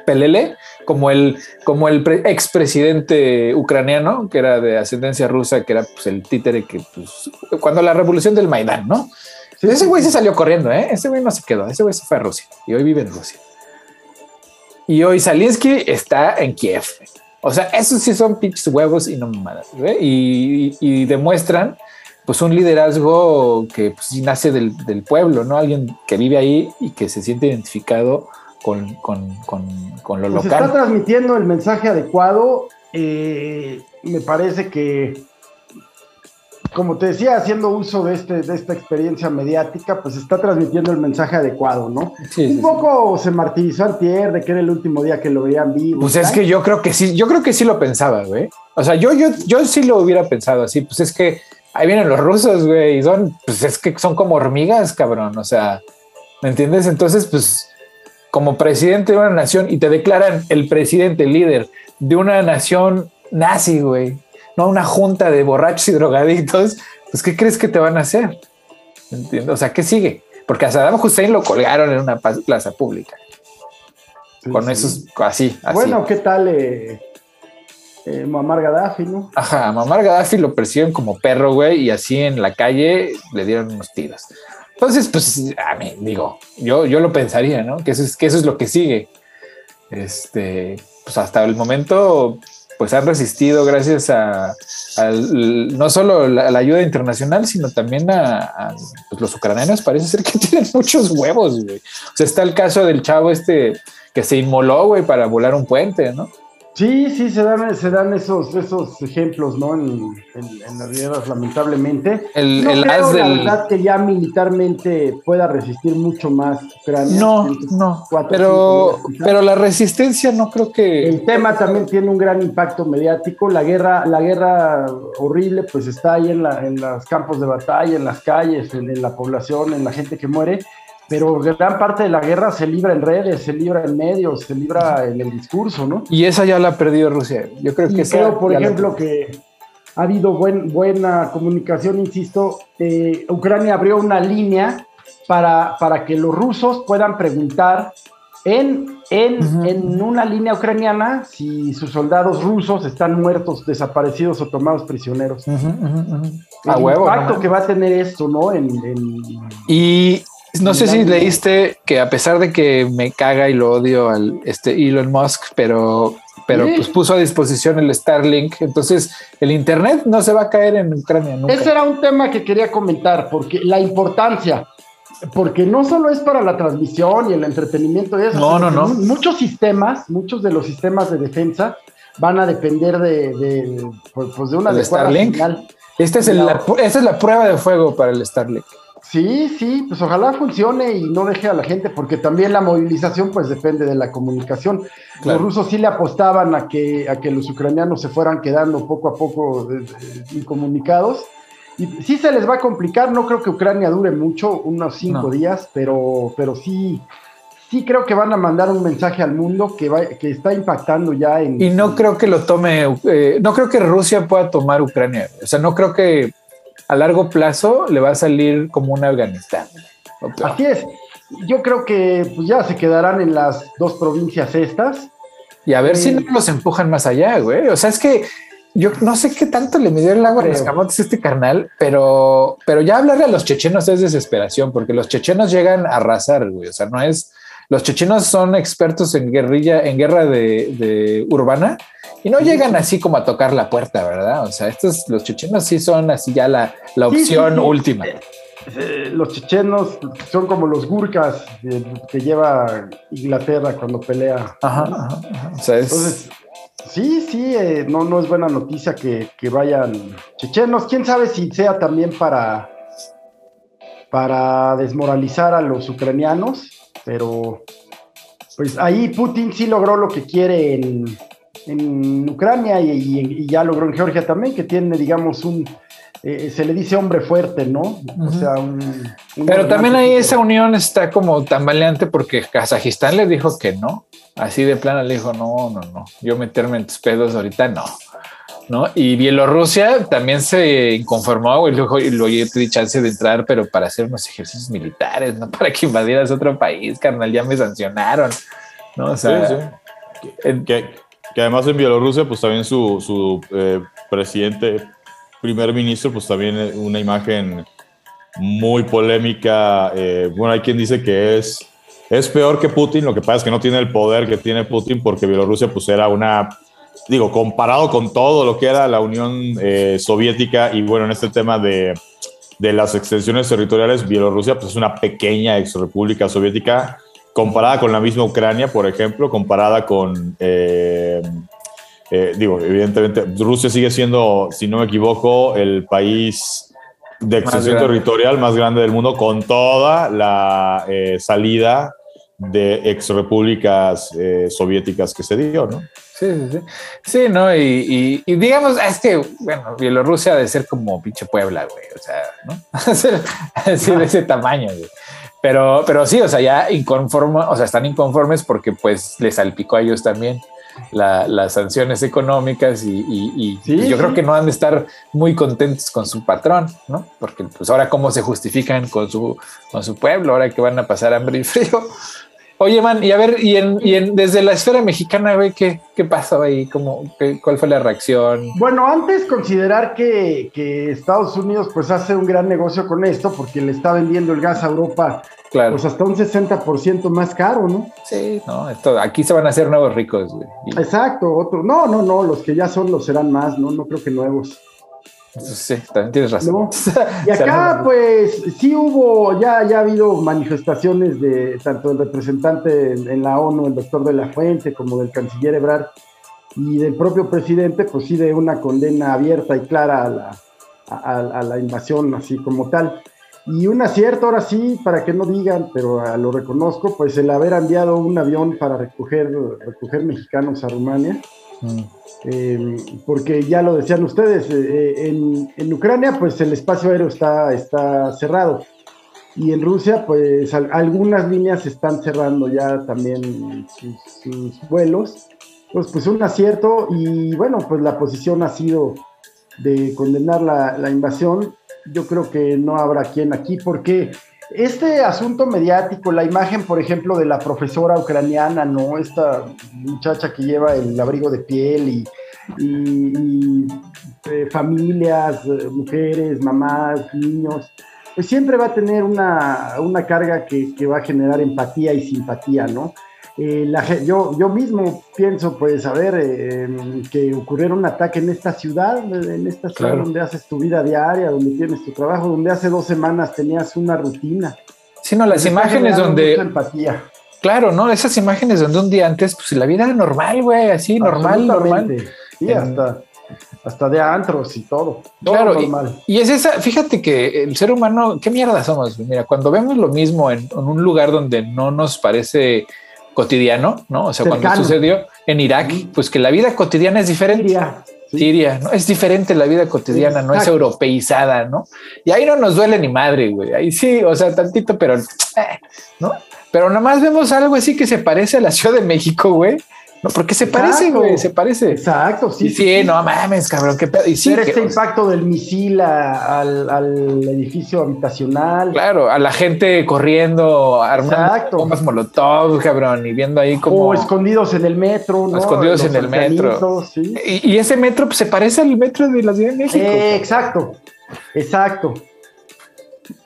pelele, como el, como el expresidente ucraniano, que era de ascendencia rusa, que era pues el títere que, pues, cuando la revolución del Maidán, ¿no? ese güey se salió corriendo, ¿eh? Ese güey no se quedó, ese güey se fue a Rusia y hoy vive en Rusia. Y hoy Salinsky está en Kiev. O sea, esos sí son pinches huevos y no mamadas. Y, demuestran pues un liderazgo que pues, nace del, pueblo, ¿no? Alguien que vive ahí y que se siente identificado con, con, con, lo pues local. Está transmitiendo el mensaje adecuado. Eh, me parece que como te decía, haciendo uso de, este, de esta experiencia mediática, pues está transmitiendo el mensaje adecuado, ¿no? un poco se martirizó Antier de que era el último día que lo veían vivo. Pues es que yo creo que sí, yo creo que sí lo pensaba, güey. O sea, yo, yo, yo sí lo hubiera pensado así, pues es que ahí vienen los rusos, güey, y son, pues es que son como hormigas, cabrón, o sea, ¿me entiendes? Entonces, pues como presidente de una nación y te declaran el presidente, el líder de una nación nazi, güey no una junta de borrachos y drogadictos, pues ¿qué crees que te van a hacer? ¿Entiendes? O sea, ¿qué sigue? Porque a Saddam Hussein lo colgaron en una plaza pública. con esos, así, así. Bueno, ¿qué tal eh, eh, Muammar Gaddafi, no? Ajá, Muammar Gaddafi lo persiguieron como perro, güey, y así en la calle le dieron unos tiros. Entonces, pues, a mí, digo, yo, yo lo pensaría, ¿no? Que eso, es, que eso es lo que sigue. Este, pues hasta el momento, pues han resistido gracias a, no solo la, la, ayuda internacional, sino también a, pues los ucranianos parece ser que tienen muchos huevos, güey. O sea, está el caso del chavo este que se inmoló, güey, para volar un puente, ¿no? Sí, sí, se dan, se dan esos, esos ejemplos, ¿no? En, las guerras, lamentablemente. El, no el creo, la verdad, que ya militarmente pueda resistir mucho más Ucrania. No, no. pero, pero la resistencia no creo que. El tema también tiene un gran impacto mediático. La guerra, la guerra horrible, pues está ahí en, la, en los campos de batalla, en las calles, en la población, en la gente que muere pero gran parte de la guerra se libra en redes, se libra en medios, se libra en el discurso, ¿no? Y esa ya la ha perdido Rusia. Yo creo que creo, por ejemplo, que ha habido buena comunicación, insisto. Eh, Ucrania abrió una línea para, para que los rusos puedan preguntar en, en, en, una línea ucraniana si sus soldados rusos están muertos, desaparecidos o tomados prisioneros. A el impacto que va a tener esto, ¿no? En, y no sé si leíste que a pesar de que me caga y lo odio al este Elon Musk, pero, pero pues puso a disposición el Starlink, entonces el internet no se va a caer en Ucrania nunca. Ese era un tema que quería comentar, porque la importancia, porque no solo es para la transmisión y el entretenimiento y eso, no, no, no. Muchos sistemas, muchos de los sistemas de defensa van a depender de, de, pues, pues de una de Starlink. Este es esta es la prueba de fuego para el Starlink. Sí, sí, pues ojalá funcione y no deje a la gente, porque también la movilización pues depende de la comunicación. Los rusos sí le apostaban a que, a que los ucranianos se fueran quedando poco a poco incomunicados. Y sí se les va a complicar, no creo que Ucrania dure mucho, unos cinco días, pero, pero sí, sí creo que van a mandar un mensaje al mundo que, va, que está impactando ya en... Y no creo que lo tome, eh, no creo que Rusia pueda tomar Ucrania, o sea, no creo que a largo plazo le va a salir como un Afganistán. Así es. Yo creo que pues, ya se quedarán en las dos provincias estas. Y a ver si eh, no los empujan más allá, güey. O sea, es que yo no sé qué tanto le midió el agua a los camotes este carnal, pero, pero ya hablarle a los chechenos es desesperación, porque los chechenos llegan a arrasar, güey. O sea, no es los chechenos son expertos en guerrilla, en guerra de, urbana y no llegan así como a tocar la puerta, ¿verdad? O sea, estos, los chechenos sí son así ya la, opción última. Eh, los chechenos son como los gurkas que lleva Inglaterra cuando pelea. Ajá, Entonces, sí, sí, eh, no, no es buena noticia que, que, vayan chechenos. Quién sabe si sea también para, para desmoralizar a los ucranianos pero pues ahí Putin sí logró lo que quiere en, Ucrania y, ya logró en Georgia también, que tiene, digamos, un, eh, se le dice hombre fuerte, ¿no? O sea, un... Pero también ahí esa unión está como tambaleante porque Kazajistán le dijo que no, así de plano le dijo, no, no, no, yo meterme en tus pedos ahorita no. ¿No? Y Bielorrusia también se inconformó, y luego, te di chance de entrar, pero para hacer unos ejercicios militares, no para que invadieras otro país, carnal, ya me sancionaron, ¿no? O sea, Que, además en Bielorrusia, pues también su, su eh, presidente, primer ministro, pues también una imagen muy polémica. Eh, bueno, hay quien dice que es, es peor que Putin, lo que pasa es que no tiene el poder que tiene Putin porque Bielorrusia pues era una digo, comparado con todo lo que era la Unión eh, Soviética y bueno, en este tema de, de, las extensiones territoriales, Bielorrusia pues es una pequeña ex república soviética comparada con la misma Ucrania, por ejemplo, comparada con, eh, eh, digo, evidentemente, Rusia sigue siendo, si no me equivoco, el país de extensión territorial más grande del mundo con toda la salida de ex repúblicas soviéticas que se dio, ¿no? Sí, sí, sí. Sí, ¿no? Y, digamos, es que, bueno, Bielorrusia debe ser como pinche Puebla, güey. O sea, ¿no? Así de ese tamaño, güey. Pero, pero sí, o sea, ya inconformes, o sea, están inconformes porque pues les salpicó a ellos también las sanciones económicas y, yo creo que no han de estar muy contentos con su patrón, ¿no? Porque pues ahora cómo se justifican con su, con su pueblo, ahora que van a pasar hambre y frío, Oye, man, y a ver, y, en, desde la esfera mexicana, güey, ¿qué, qué pasó ahí? ¿Cómo, ¿Cuál fue la reacción? Bueno, antes considerar que, Estados Unidos pues hace un gran negocio con esto porque le está vendiendo el gas a Europa claro. pues hasta un 60% más caro, ¿no? Sí, no, esto, aquí se van a hacer nuevos ricos, güey. Exacto, otro. No, no, no, los que ya son los serán más, ¿no? No creo que nuevos. Sí, también tienes razón. Y acá, pues, sí hubo, ya, ya ha habido manifestaciones de tanto del representante en, la ONU, el doctor de la Fuente, como del canciller Ebrard, y del propio presidente, pues sí, de una condena abierta y clara a la, a, la invasión, así como tal. Y un acierto, ahora sí, para que no digan, pero lo reconozco, pues el haber enviado un avión para recoger, recoger mexicanos a Rumania. Eh, porque ya lo decían ustedes, eh, eh, en, Ucrania pues el espacio aéreo está, está cerrado y en Rusia pues algunas líneas están cerrando ya también sus, vuelos. Pues, pues un acierto y bueno, pues la posición ha sido de condenar la, la invasión. Yo creo que no habrá quien aquí porque este asunto mediático, la imagen, por ejemplo, de la profesora ucraniana, ¿no? Esta muchacha que lleva el abrigo de piel y, eh, familias, eh, mujeres, mamás, niños, pues siempre va a tener una, carga que, va a generar empatía y simpatía, ¿no? Eh, yo, yo mismo pienso, pues, a ver, em, que ocurriera un ataque en esta ciudad, en esta ciudad donde haces tu vida diaria, donde tienes tu trabajo, donde hace dos semanas tenías una rutina. Sí, no, las imágenes donde... Empatía. Claro, ¿no? Esas imágenes donde un día antes, pues la vida era normal, güey, así, normal, normal. Sí, hasta, hasta de antros y todo. claro, normal. Y, es esa, fíjate que el ser humano, ¿qué mierda somos? Mira, cuando vemos lo mismo en un lugar donde no nos parece cotidiano, ¿no? O sea, cuando sucedió en Irak, pues que la vida cotidiana es diferente. Siria, ¿no? Es diferente la vida cotidiana, no es europeizada, ¿no? Y ahí no nos duele ni madre, güey. Ahí sí, o sea, tantito, pero, eh, ¿no? Pero nada más vemos algo así que se parece a la Ciudad de México, güey. No, porque se parece, güey, se parece. Exacto, sí. sí, no mames, cabrón, qué pedo. Y sí, este impacto del misil al, edificio habitacional. Claro, a la gente corriendo, armando bombas molotov, cabrón, y viendo ahí como. O escondidos en el metro, ¿no? Escondidos en el metro. Y, ese metro pues, se parece al metro de la Ciudad de México. Eh, exacto, exacto.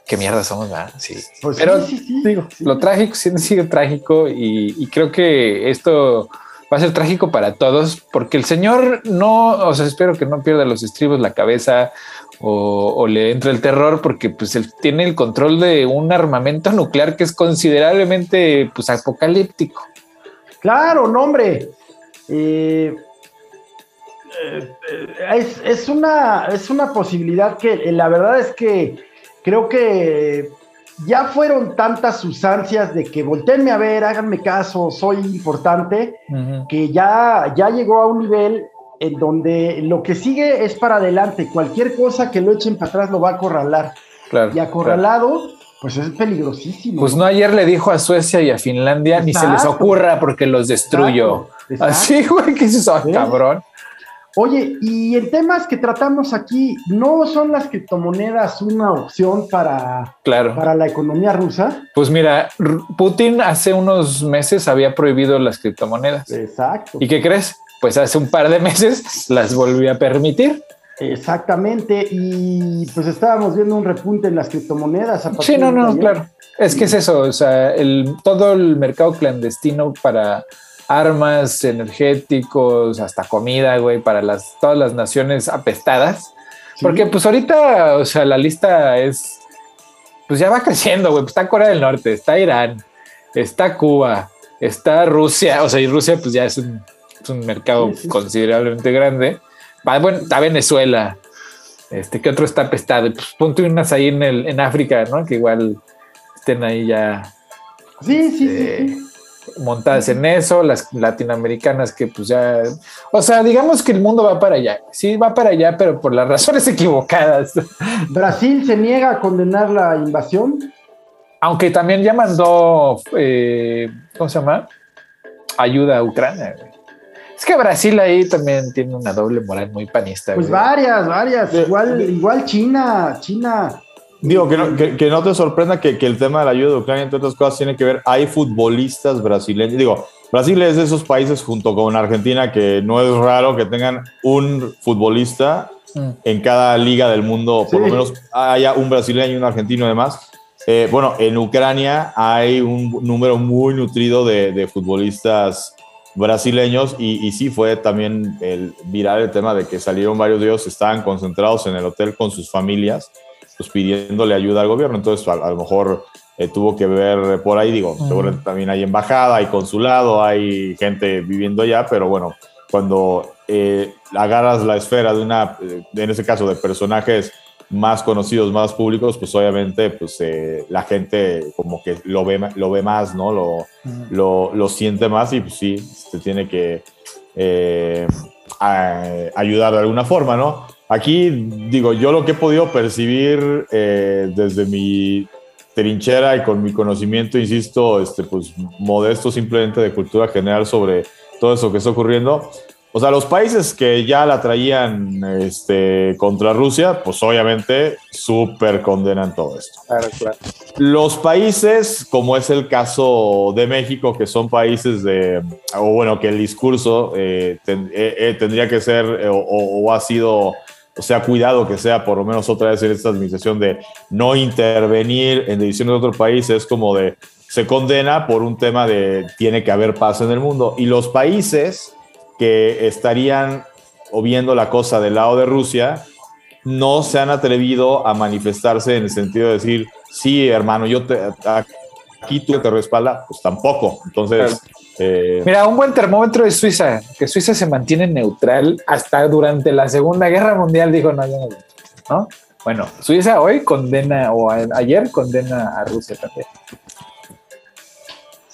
Qué mierda somos, ¿verdad? Sí. Pues Pero digo, lo trágico sigue trágico y creo que esto va a ser trágico para todos, porque el señor no, o sea, espero que no pierda los estribos, la cabeza o, le entre el terror, porque pues él tiene el control de un armamento nuclear que es considerablemente pues apocalíptico. Claro, no, hombre. Eh, eh, es, es, una, es una posibilidad que la verdad es que creo que ya fueron tantas sus ansias de que volteenme a ver, háganme caso, soy importante, que ya, ya llegó a un nivel en donde lo que sigue es para adelante. Cualquier cosa que lo echen para atrás lo va a acorralar. y acorralado, pues es peligrosísimo. Pues no, ayer le dijo a Suecia y a Finlandia, ni se les ocurra porque los destruyo. Así, güey, que eso, cabrón. Oye, y en temas que tratamos aquí, ¿no son las criptomonedas una opción para, para la economía rusa? Pues mira, Putin hace unos meses había prohibido las criptomonedas. Exacto. ¿Y qué crees? Pues hace un par de meses las volvió a permitir. Exactamente, y pues estábamos viendo un repunte en las criptomonedas. sí, no, no, claro. Es que es eso, o sea, el, todo el mercado clandestino para armas, energéticos, hasta comida, güey, para las, todas las naciones apestadas. Porque pues ahorita, o sea, la lista es, pues ya va creciendo, güey. Pues, está Corea del Norte, está Irán, está Cuba, está Rusia, o sea, y Rusia pues ya es un, mercado considerablemente grande. Bueno, está Venezuela, este, ¿qué otro está apestado? Pues ponte unas ahí en, el, en África, ¿no? Que igual estén ahí ya. Sí, sí, sí. Montadas en eso, las latinoamericanas que pues ya, o sea, digamos que el mundo va para allá, sí, va para allá, pero por las razones equivocadas. Brasil se niega a condenar la invasión. Aunque también ya mandó, eh, ¿cómo se llama? Ayuda a Ucrania. Es que Brasil ahí también tiene una doble moral muy panista. Pues varias, varias. Igual, igual China, China Digo, que no, que, no te sorprenda que, que, el tema de la ayuda de Ucrania, entre otras cosas, tiene que ver, hay futbolistas brasileños, digo, Brasil es de esos países junto con Argentina que no es raro que tengan un futbolista mm. en cada liga del mundo, por lo menos haya un brasileño y un argentino además. Eh, bueno, en Ucrania hay un número muy nutrido de, de futbolistas brasileños y, sí fue también el viral el tema de que salieron varios de ellos, estaban concentrados en el hotel con sus familias, pues pidiéndole ayuda al gobierno, entonces a, lo mejor eh, tuvo que ver por ahí, digo, seguramente también hay embajada, hay consulado, hay gente viviendo allá, pero bueno, cuando eh, agarras la esfera de una, eh, en ese caso de personajes más conocidos, más públicos, pues obviamente pues, eh, la gente como que lo ve, lo ve más, ¿no? Lo, lo, lo siente más y pues sí, se tiene que eh, ayudar de alguna forma, ¿no? Aquí, digo, yo lo que he podido percibir eh, desde mi trinchera y con mi conocimiento, insisto, este, pues modesto simplemente de cultura general sobre todo eso que está ocurriendo, o sea, los países que ya la traían este, contra Rusia, pues obviamente súper condenan todo esto. Claro, claro. Los países, como es el caso de México, que son países de, o bueno, que el discurso eh, eh, eh, tendría que ser o, ha sido o sea, cuidado que sea por lo menos otra vez en esta administración de no intervenir en decisiones de otro país, es como de se condena por un tema de tiene que haber paz en el mundo. Y los países que estarían o viendo la cosa del lado de Rusia, no se han atrevido a manifestarse en el sentido de decir, sí, hermano, yo te, aquí tú te respalda, pues tampoco. Entonces... Eh, Mira, un buen termómetro de Suiza, que Suiza se mantiene neutral hasta durante la Segunda Guerra Mundial, dijo, no, no. Bueno, Suiza hoy condena, o ayer condena a Rusia también.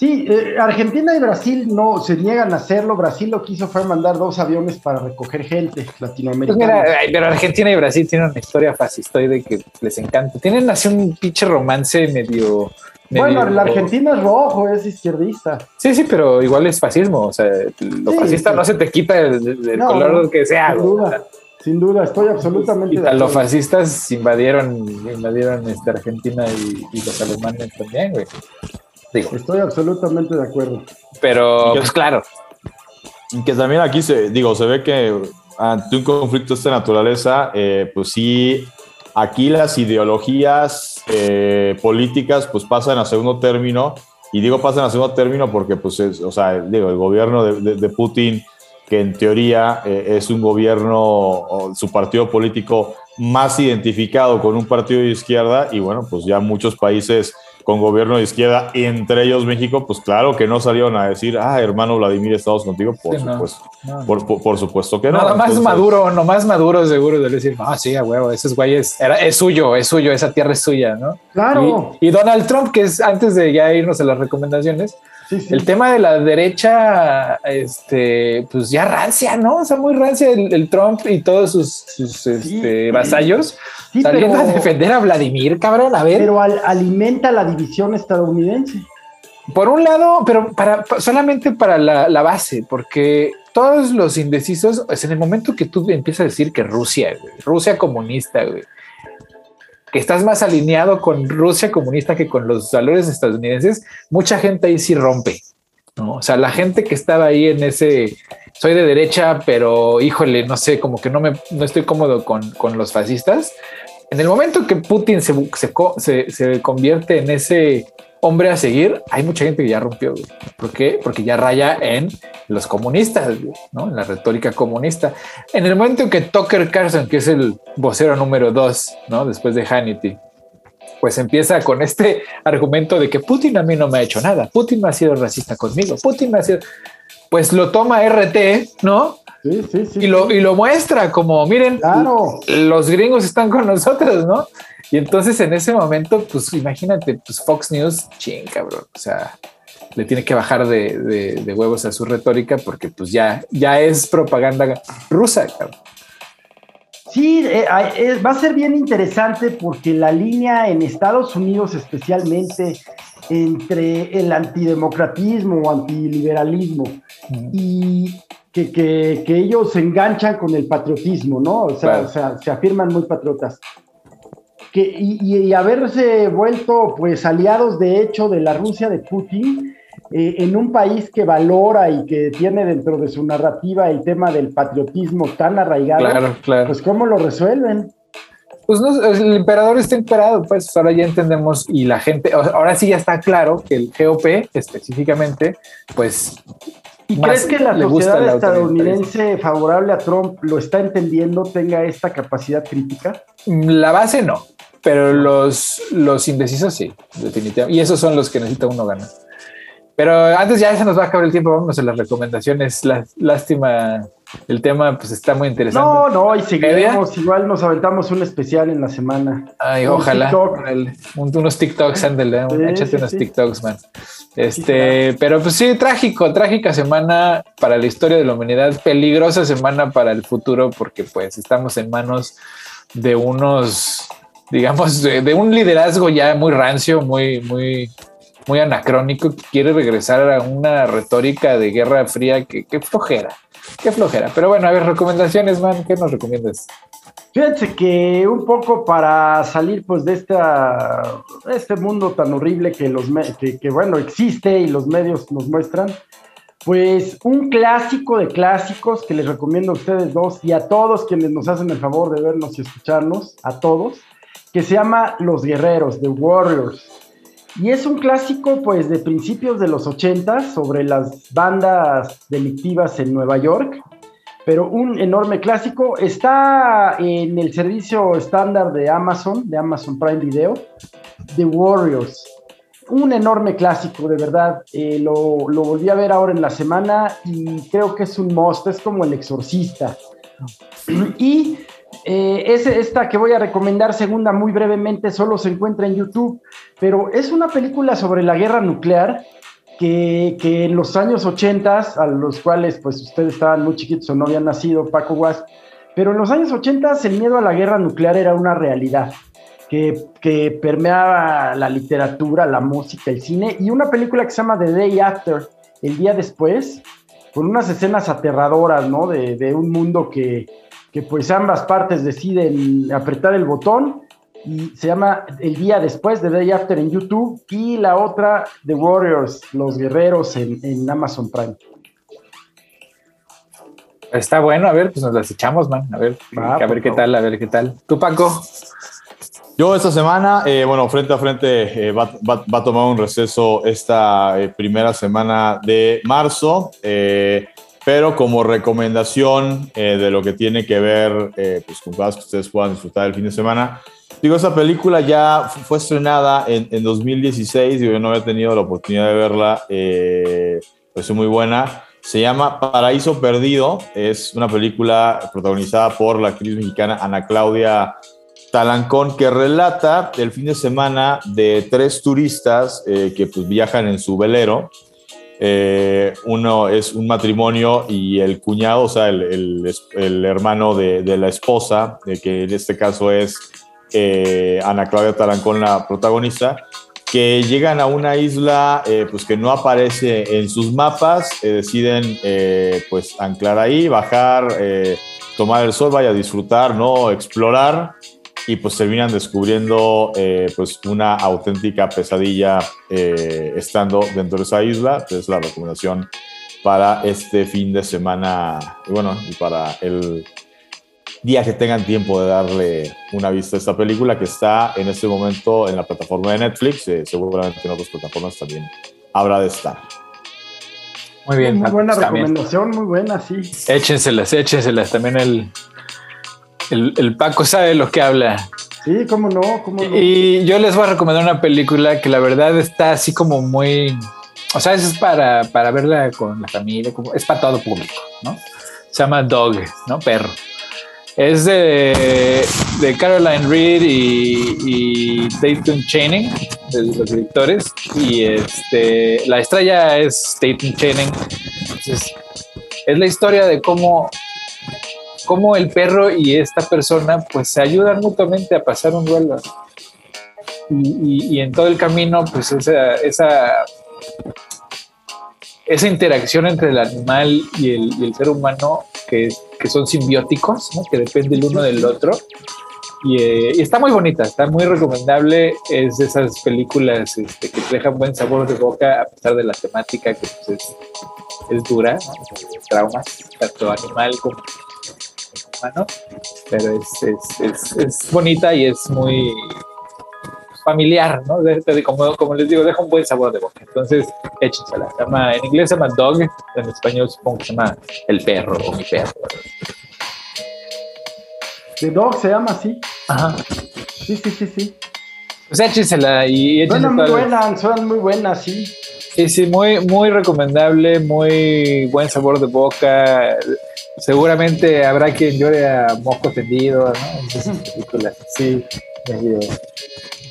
Sí, eh, Argentina y Brasil no se niegan a hacerlo. Brasil lo que hizo fue mandar dos aviones para recoger gente latinoamericana. Pues pero Argentina y Brasil tienen una historia fascistoide que les encanta. Tienen así un pinche romance medio. Bueno, la Argentina es rojo, es izquierdista. Sí, sí, pero igual es fascismo. O sea, lo fascista no se te quita el, color que sea. Sin duda, sin duda, estoy absolutamente. Y los fascistas invadieron, invadieron este, Argentina y, y los alemanes también, güey. Estoy absolutamente de acuerdo. Pero, pues claro. Que también aquí se, digo, se ve que ante un conflicto de esta naturaleza, eh, pues sí, aquí las ideologías eh, políticas pues pasan a segundo término. Y digo pasan a segundo término porque, pues, o sea, digo, el gobierno de, Putin, que en teoría eh, es un gobierno, su partido político más identificado con un partido de izquierda, y bueno, pues ya muchos países con gobierno de izquierda, entre ellos México, pues claro que no salieron a decir, ah, hermano Vladimir, estamos contigo, por supuesto. Por, supuesto que no. Nada más maduro, no más maduro seguro de decir, ah, sí, a huevo, ese güey es, es suyo, es suyo, esa tierra es suya, ¿no? Claro. Y, Donald Trump, que es antes de ya irnos a las recomendaciones, el tema de la derecha, este, pues ya rancia, ¿no? O sea, muy rancia el, Trump y todos sus, este, vasallos saliendo a defender a Vladimir, cabrón, a ver. Pero alimenta la división estadounidense. Por un lado, pero para, solamente para la, base, porque todos los indecisos, es en el momento que tú empiezas a decir que Rusia, Rusia comunista, güey, que estás más alineado con Rusia comunista que con los valores estadounidenses, mucha gente ahí sí rompe. ¿no? O sea, la gente que estaba ahí en ese, soy de derecha, pero híjole, no sé, como que no me no estoy cómodo con, con los fascistas. En el momento que Putin se, se, se convierte en ese hombre a seguir, hay mucha gente que ya rompió. ¿Por qué? Porque ya raya en los comunistas, ¿no? En la retórica comunista. En el momento en que Tucker Carlson, que es el vocero número dos, ¿no? Después de Hannity, pues empieza con este argumento de que Putin a mí no me ha hecho nada, Putin no ha sido racista conmigo, Putin me ha sido... Pues lo toma RT, ¿no? Sí, sí, sí, y, lo, y lo muestra como, miren, claro. los gringos están con nosotros, ¿no? Y entonces en ese momento, pues imagínate, pues Fox News, ching, cabrón. O sea, le tiene que bajar de, huevos a su retórica porque pues ya, ya es propaganda rusa, cabrón. Sí, eh, eh, va a ser bien interesante porque la línea en Estados Unidos especialmente entre el antidemocratismo o antiliberalismo y que, ellos se enganchan con el patriotismo, ¿no? O sea, o sea se afirman muy patriotas que, y, haberse vuelto pues aliados de hecho de la Rusia de Putin eh, en un país que valora y que tiene dentro de su narrativa el tema del patriotismo tan arraigado, claro, claro. pues ¿cómo lo resuelven? Pues no, el emperador está imperado, pues ahora ya entendemos y la gente, ahora sí ya está claro que el GOP específicamente, pues ¿Y crees que la sociedad estadounidense favorable a Trump lo está entendiendo, tenga esta capacidad crítica? La base no, pero los, los indecisos sí, definitivamente. Y esos son los que necesita uno ganar. Pero antes ya se nos va a acabar el tiempo, vamos a las recomendaciones. lástima, el tema pues está muy interesante. No, no, y seguiremos. Igual nos aventamos un especial en la semana. Ay, ojalá. unos TikToks, ándale, échate unos TikToks, man. Este, pero pues sí, trágico, trágica semana para la historia de la humanidad, peligrosa semana para el futuro, porque pues estamos en manos de unos, digamos, de un liderazgo ya muy rancio, muy, muy muy anacrónico que quiere regresar a una retórica de guerra fría que, flojera, qué flojera. Pero bueno, a ver, recomendaciones, man, ¿qué nos recomiendas? Fíjense que un poco para salir pues de esta, este mundo tan horrible que, los que, bueno, existe y los medios nos muestran, pues un clásico de clásicos que les recomiendo a ustedes dos y a todos quienes nos hacen el favor de vernos y escucharnos, a todos, que se llama Los Guerreros, The Warriors. Y es un clásico, pues, de principios de los 80 sobre las bandas delictivas en Nueva York, pero un enorme clásico. Está en el servicio estándar de Amazon, de Amazon Prime Video, The Warriors. Un enorme clásico, de verdad. Eh, lo, lo volví a ver ahora en la semana y creo que es un must, es como el exorcista. Y eh, es esta que voy a recomendar, segunda, muy brevemente, solo se encuentra en YouTube, pero es una película sobre la guerra nuclear que, en los años 80, a los cuales pues ustedes estaban muy chiquitos o no habían nacido, Paco Guas, pero en los años 80 el miedo a la guerra nuclear era una realidad. Que, que, permeaba la literatura, la música, el cine, y una película que se llama The Day After, el día después, con unas escenas aterradoras, ¿no? De, de un mundo que, que pues ambas partes deciden apretar el botón y se llama El día después de Day After en YouTube y la otra The Warriors, los guerreros en, Amazon Prime. Está bueno, a ver, pues nos las echamos, man. A ver, a ver qué tal, a ver qué tal. ¿Tú, Paco? Yo esta semana, eh, bueno, frente a frente eh, va, a tomar un receso esta eh, primera semana de marzo. Pero como recomendación eh, de lo que tiene que ver eh, pues, con cosas que ustedes puedan disfrutar el fin de semana, digo, esa película ya fue estrenada en, en 2016 y yo no había tenido la oportunidad de verla, eh, pues es muy buena. Se llama Paraíso Perdido, es una película protagonizada por la actriz mexicana Ana Claudia Talancón, que relata el fin de semana de tres turistas eh, que pues, viajan en su velero eh, uno es un matrimonio y el cuñado, o sea, el, hermano de, la esposa, de que en este caso es eh, Ana Claudia Tarancón, la protagonista, que llegan a una isla eh, pues que no aparece en sus mapas, deciden pues anclar ahí, bajar, tomar el sol, vaya a disfrutar, ¿no? Explorar y pues terminan descubriendo eh, pues una auténtica pesadilla eh, estando dentro de esa isla. Entonces la recomendación para este fin de semana y bueno, y para el día que tengan tiempo de darle una vista a esta película que está en este momento en la plataforma de Netflix, eh, seguramente en otras plataformas también habrá de estar. Muy bien. Muy buena recomendación, muy buena, sí. Échenselas, échenselas. También el, el, Paco sabe lo que habla. Sí, cómo no, cómo no. Y yo les voy a recomendar una película que la verdad está así como muy. O sea, es para, para verla con la familia, como, es para todo público, ¿no? Se llama Dog, ¿no? Perro. Es de, de Caroline Reed y, y Dayton Channing, de los directores. Y este, la estrella es Dayton Channing. Entonces, es la historia de cómo cómo el perro y esta persona pues se ayudan mutuamente a pasar un duelo. Y, en todo el camino, pues esa, esa, esa interacción entre el animal y el, ser humano, que, que son simbióticos, que depende el uno del otro. Eh, y, está muy bonita, está muy recomendable. Es de esas películas este, que te dejan buen sabor de boca a pesar de la temática que pues, es, es, dura, traumas, tanto animal como pero es, es, es, bonita y es muy, familiar, ¿no? como, como les digo, deja un buen sabor de boca. Entonces, échensela. Se llama, en inglés se llama Dog, en español supongo que se llama El Perro o Mi Perro. The Dog se llama así. Ajá. Sí, sí, sí, sí. Pues échensela y échensela. Suenan muy buenas, suenan muy buenas, sí. Sí, sí, muy, muy recomendable, muy buen sabor de boca. Seguramente habrá quien llore a moco tendido, ¿no? sí, medio,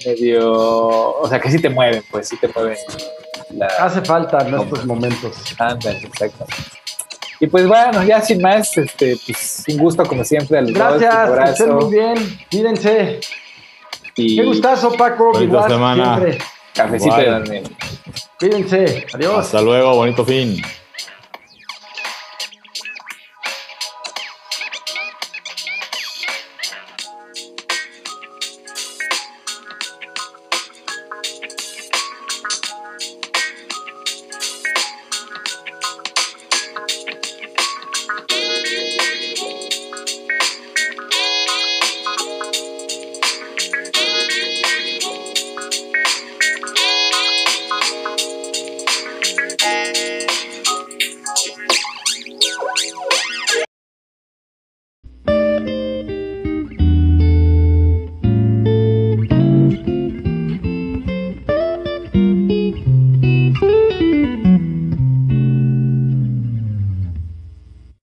medio, o sea, que sí te mueven, pues sí te mueven. Hace falta en estos momentos. Ándale, exacto. Y pues bueno, ya sin más, este, pues un gusto como siempre al Gracias, que estén muy bien, cuídense. Y... Qué gustazo, Paco. Semana. Siempre. Cafecito de dormir. Cuídense. Adiós. Hasta luego, bonito fin.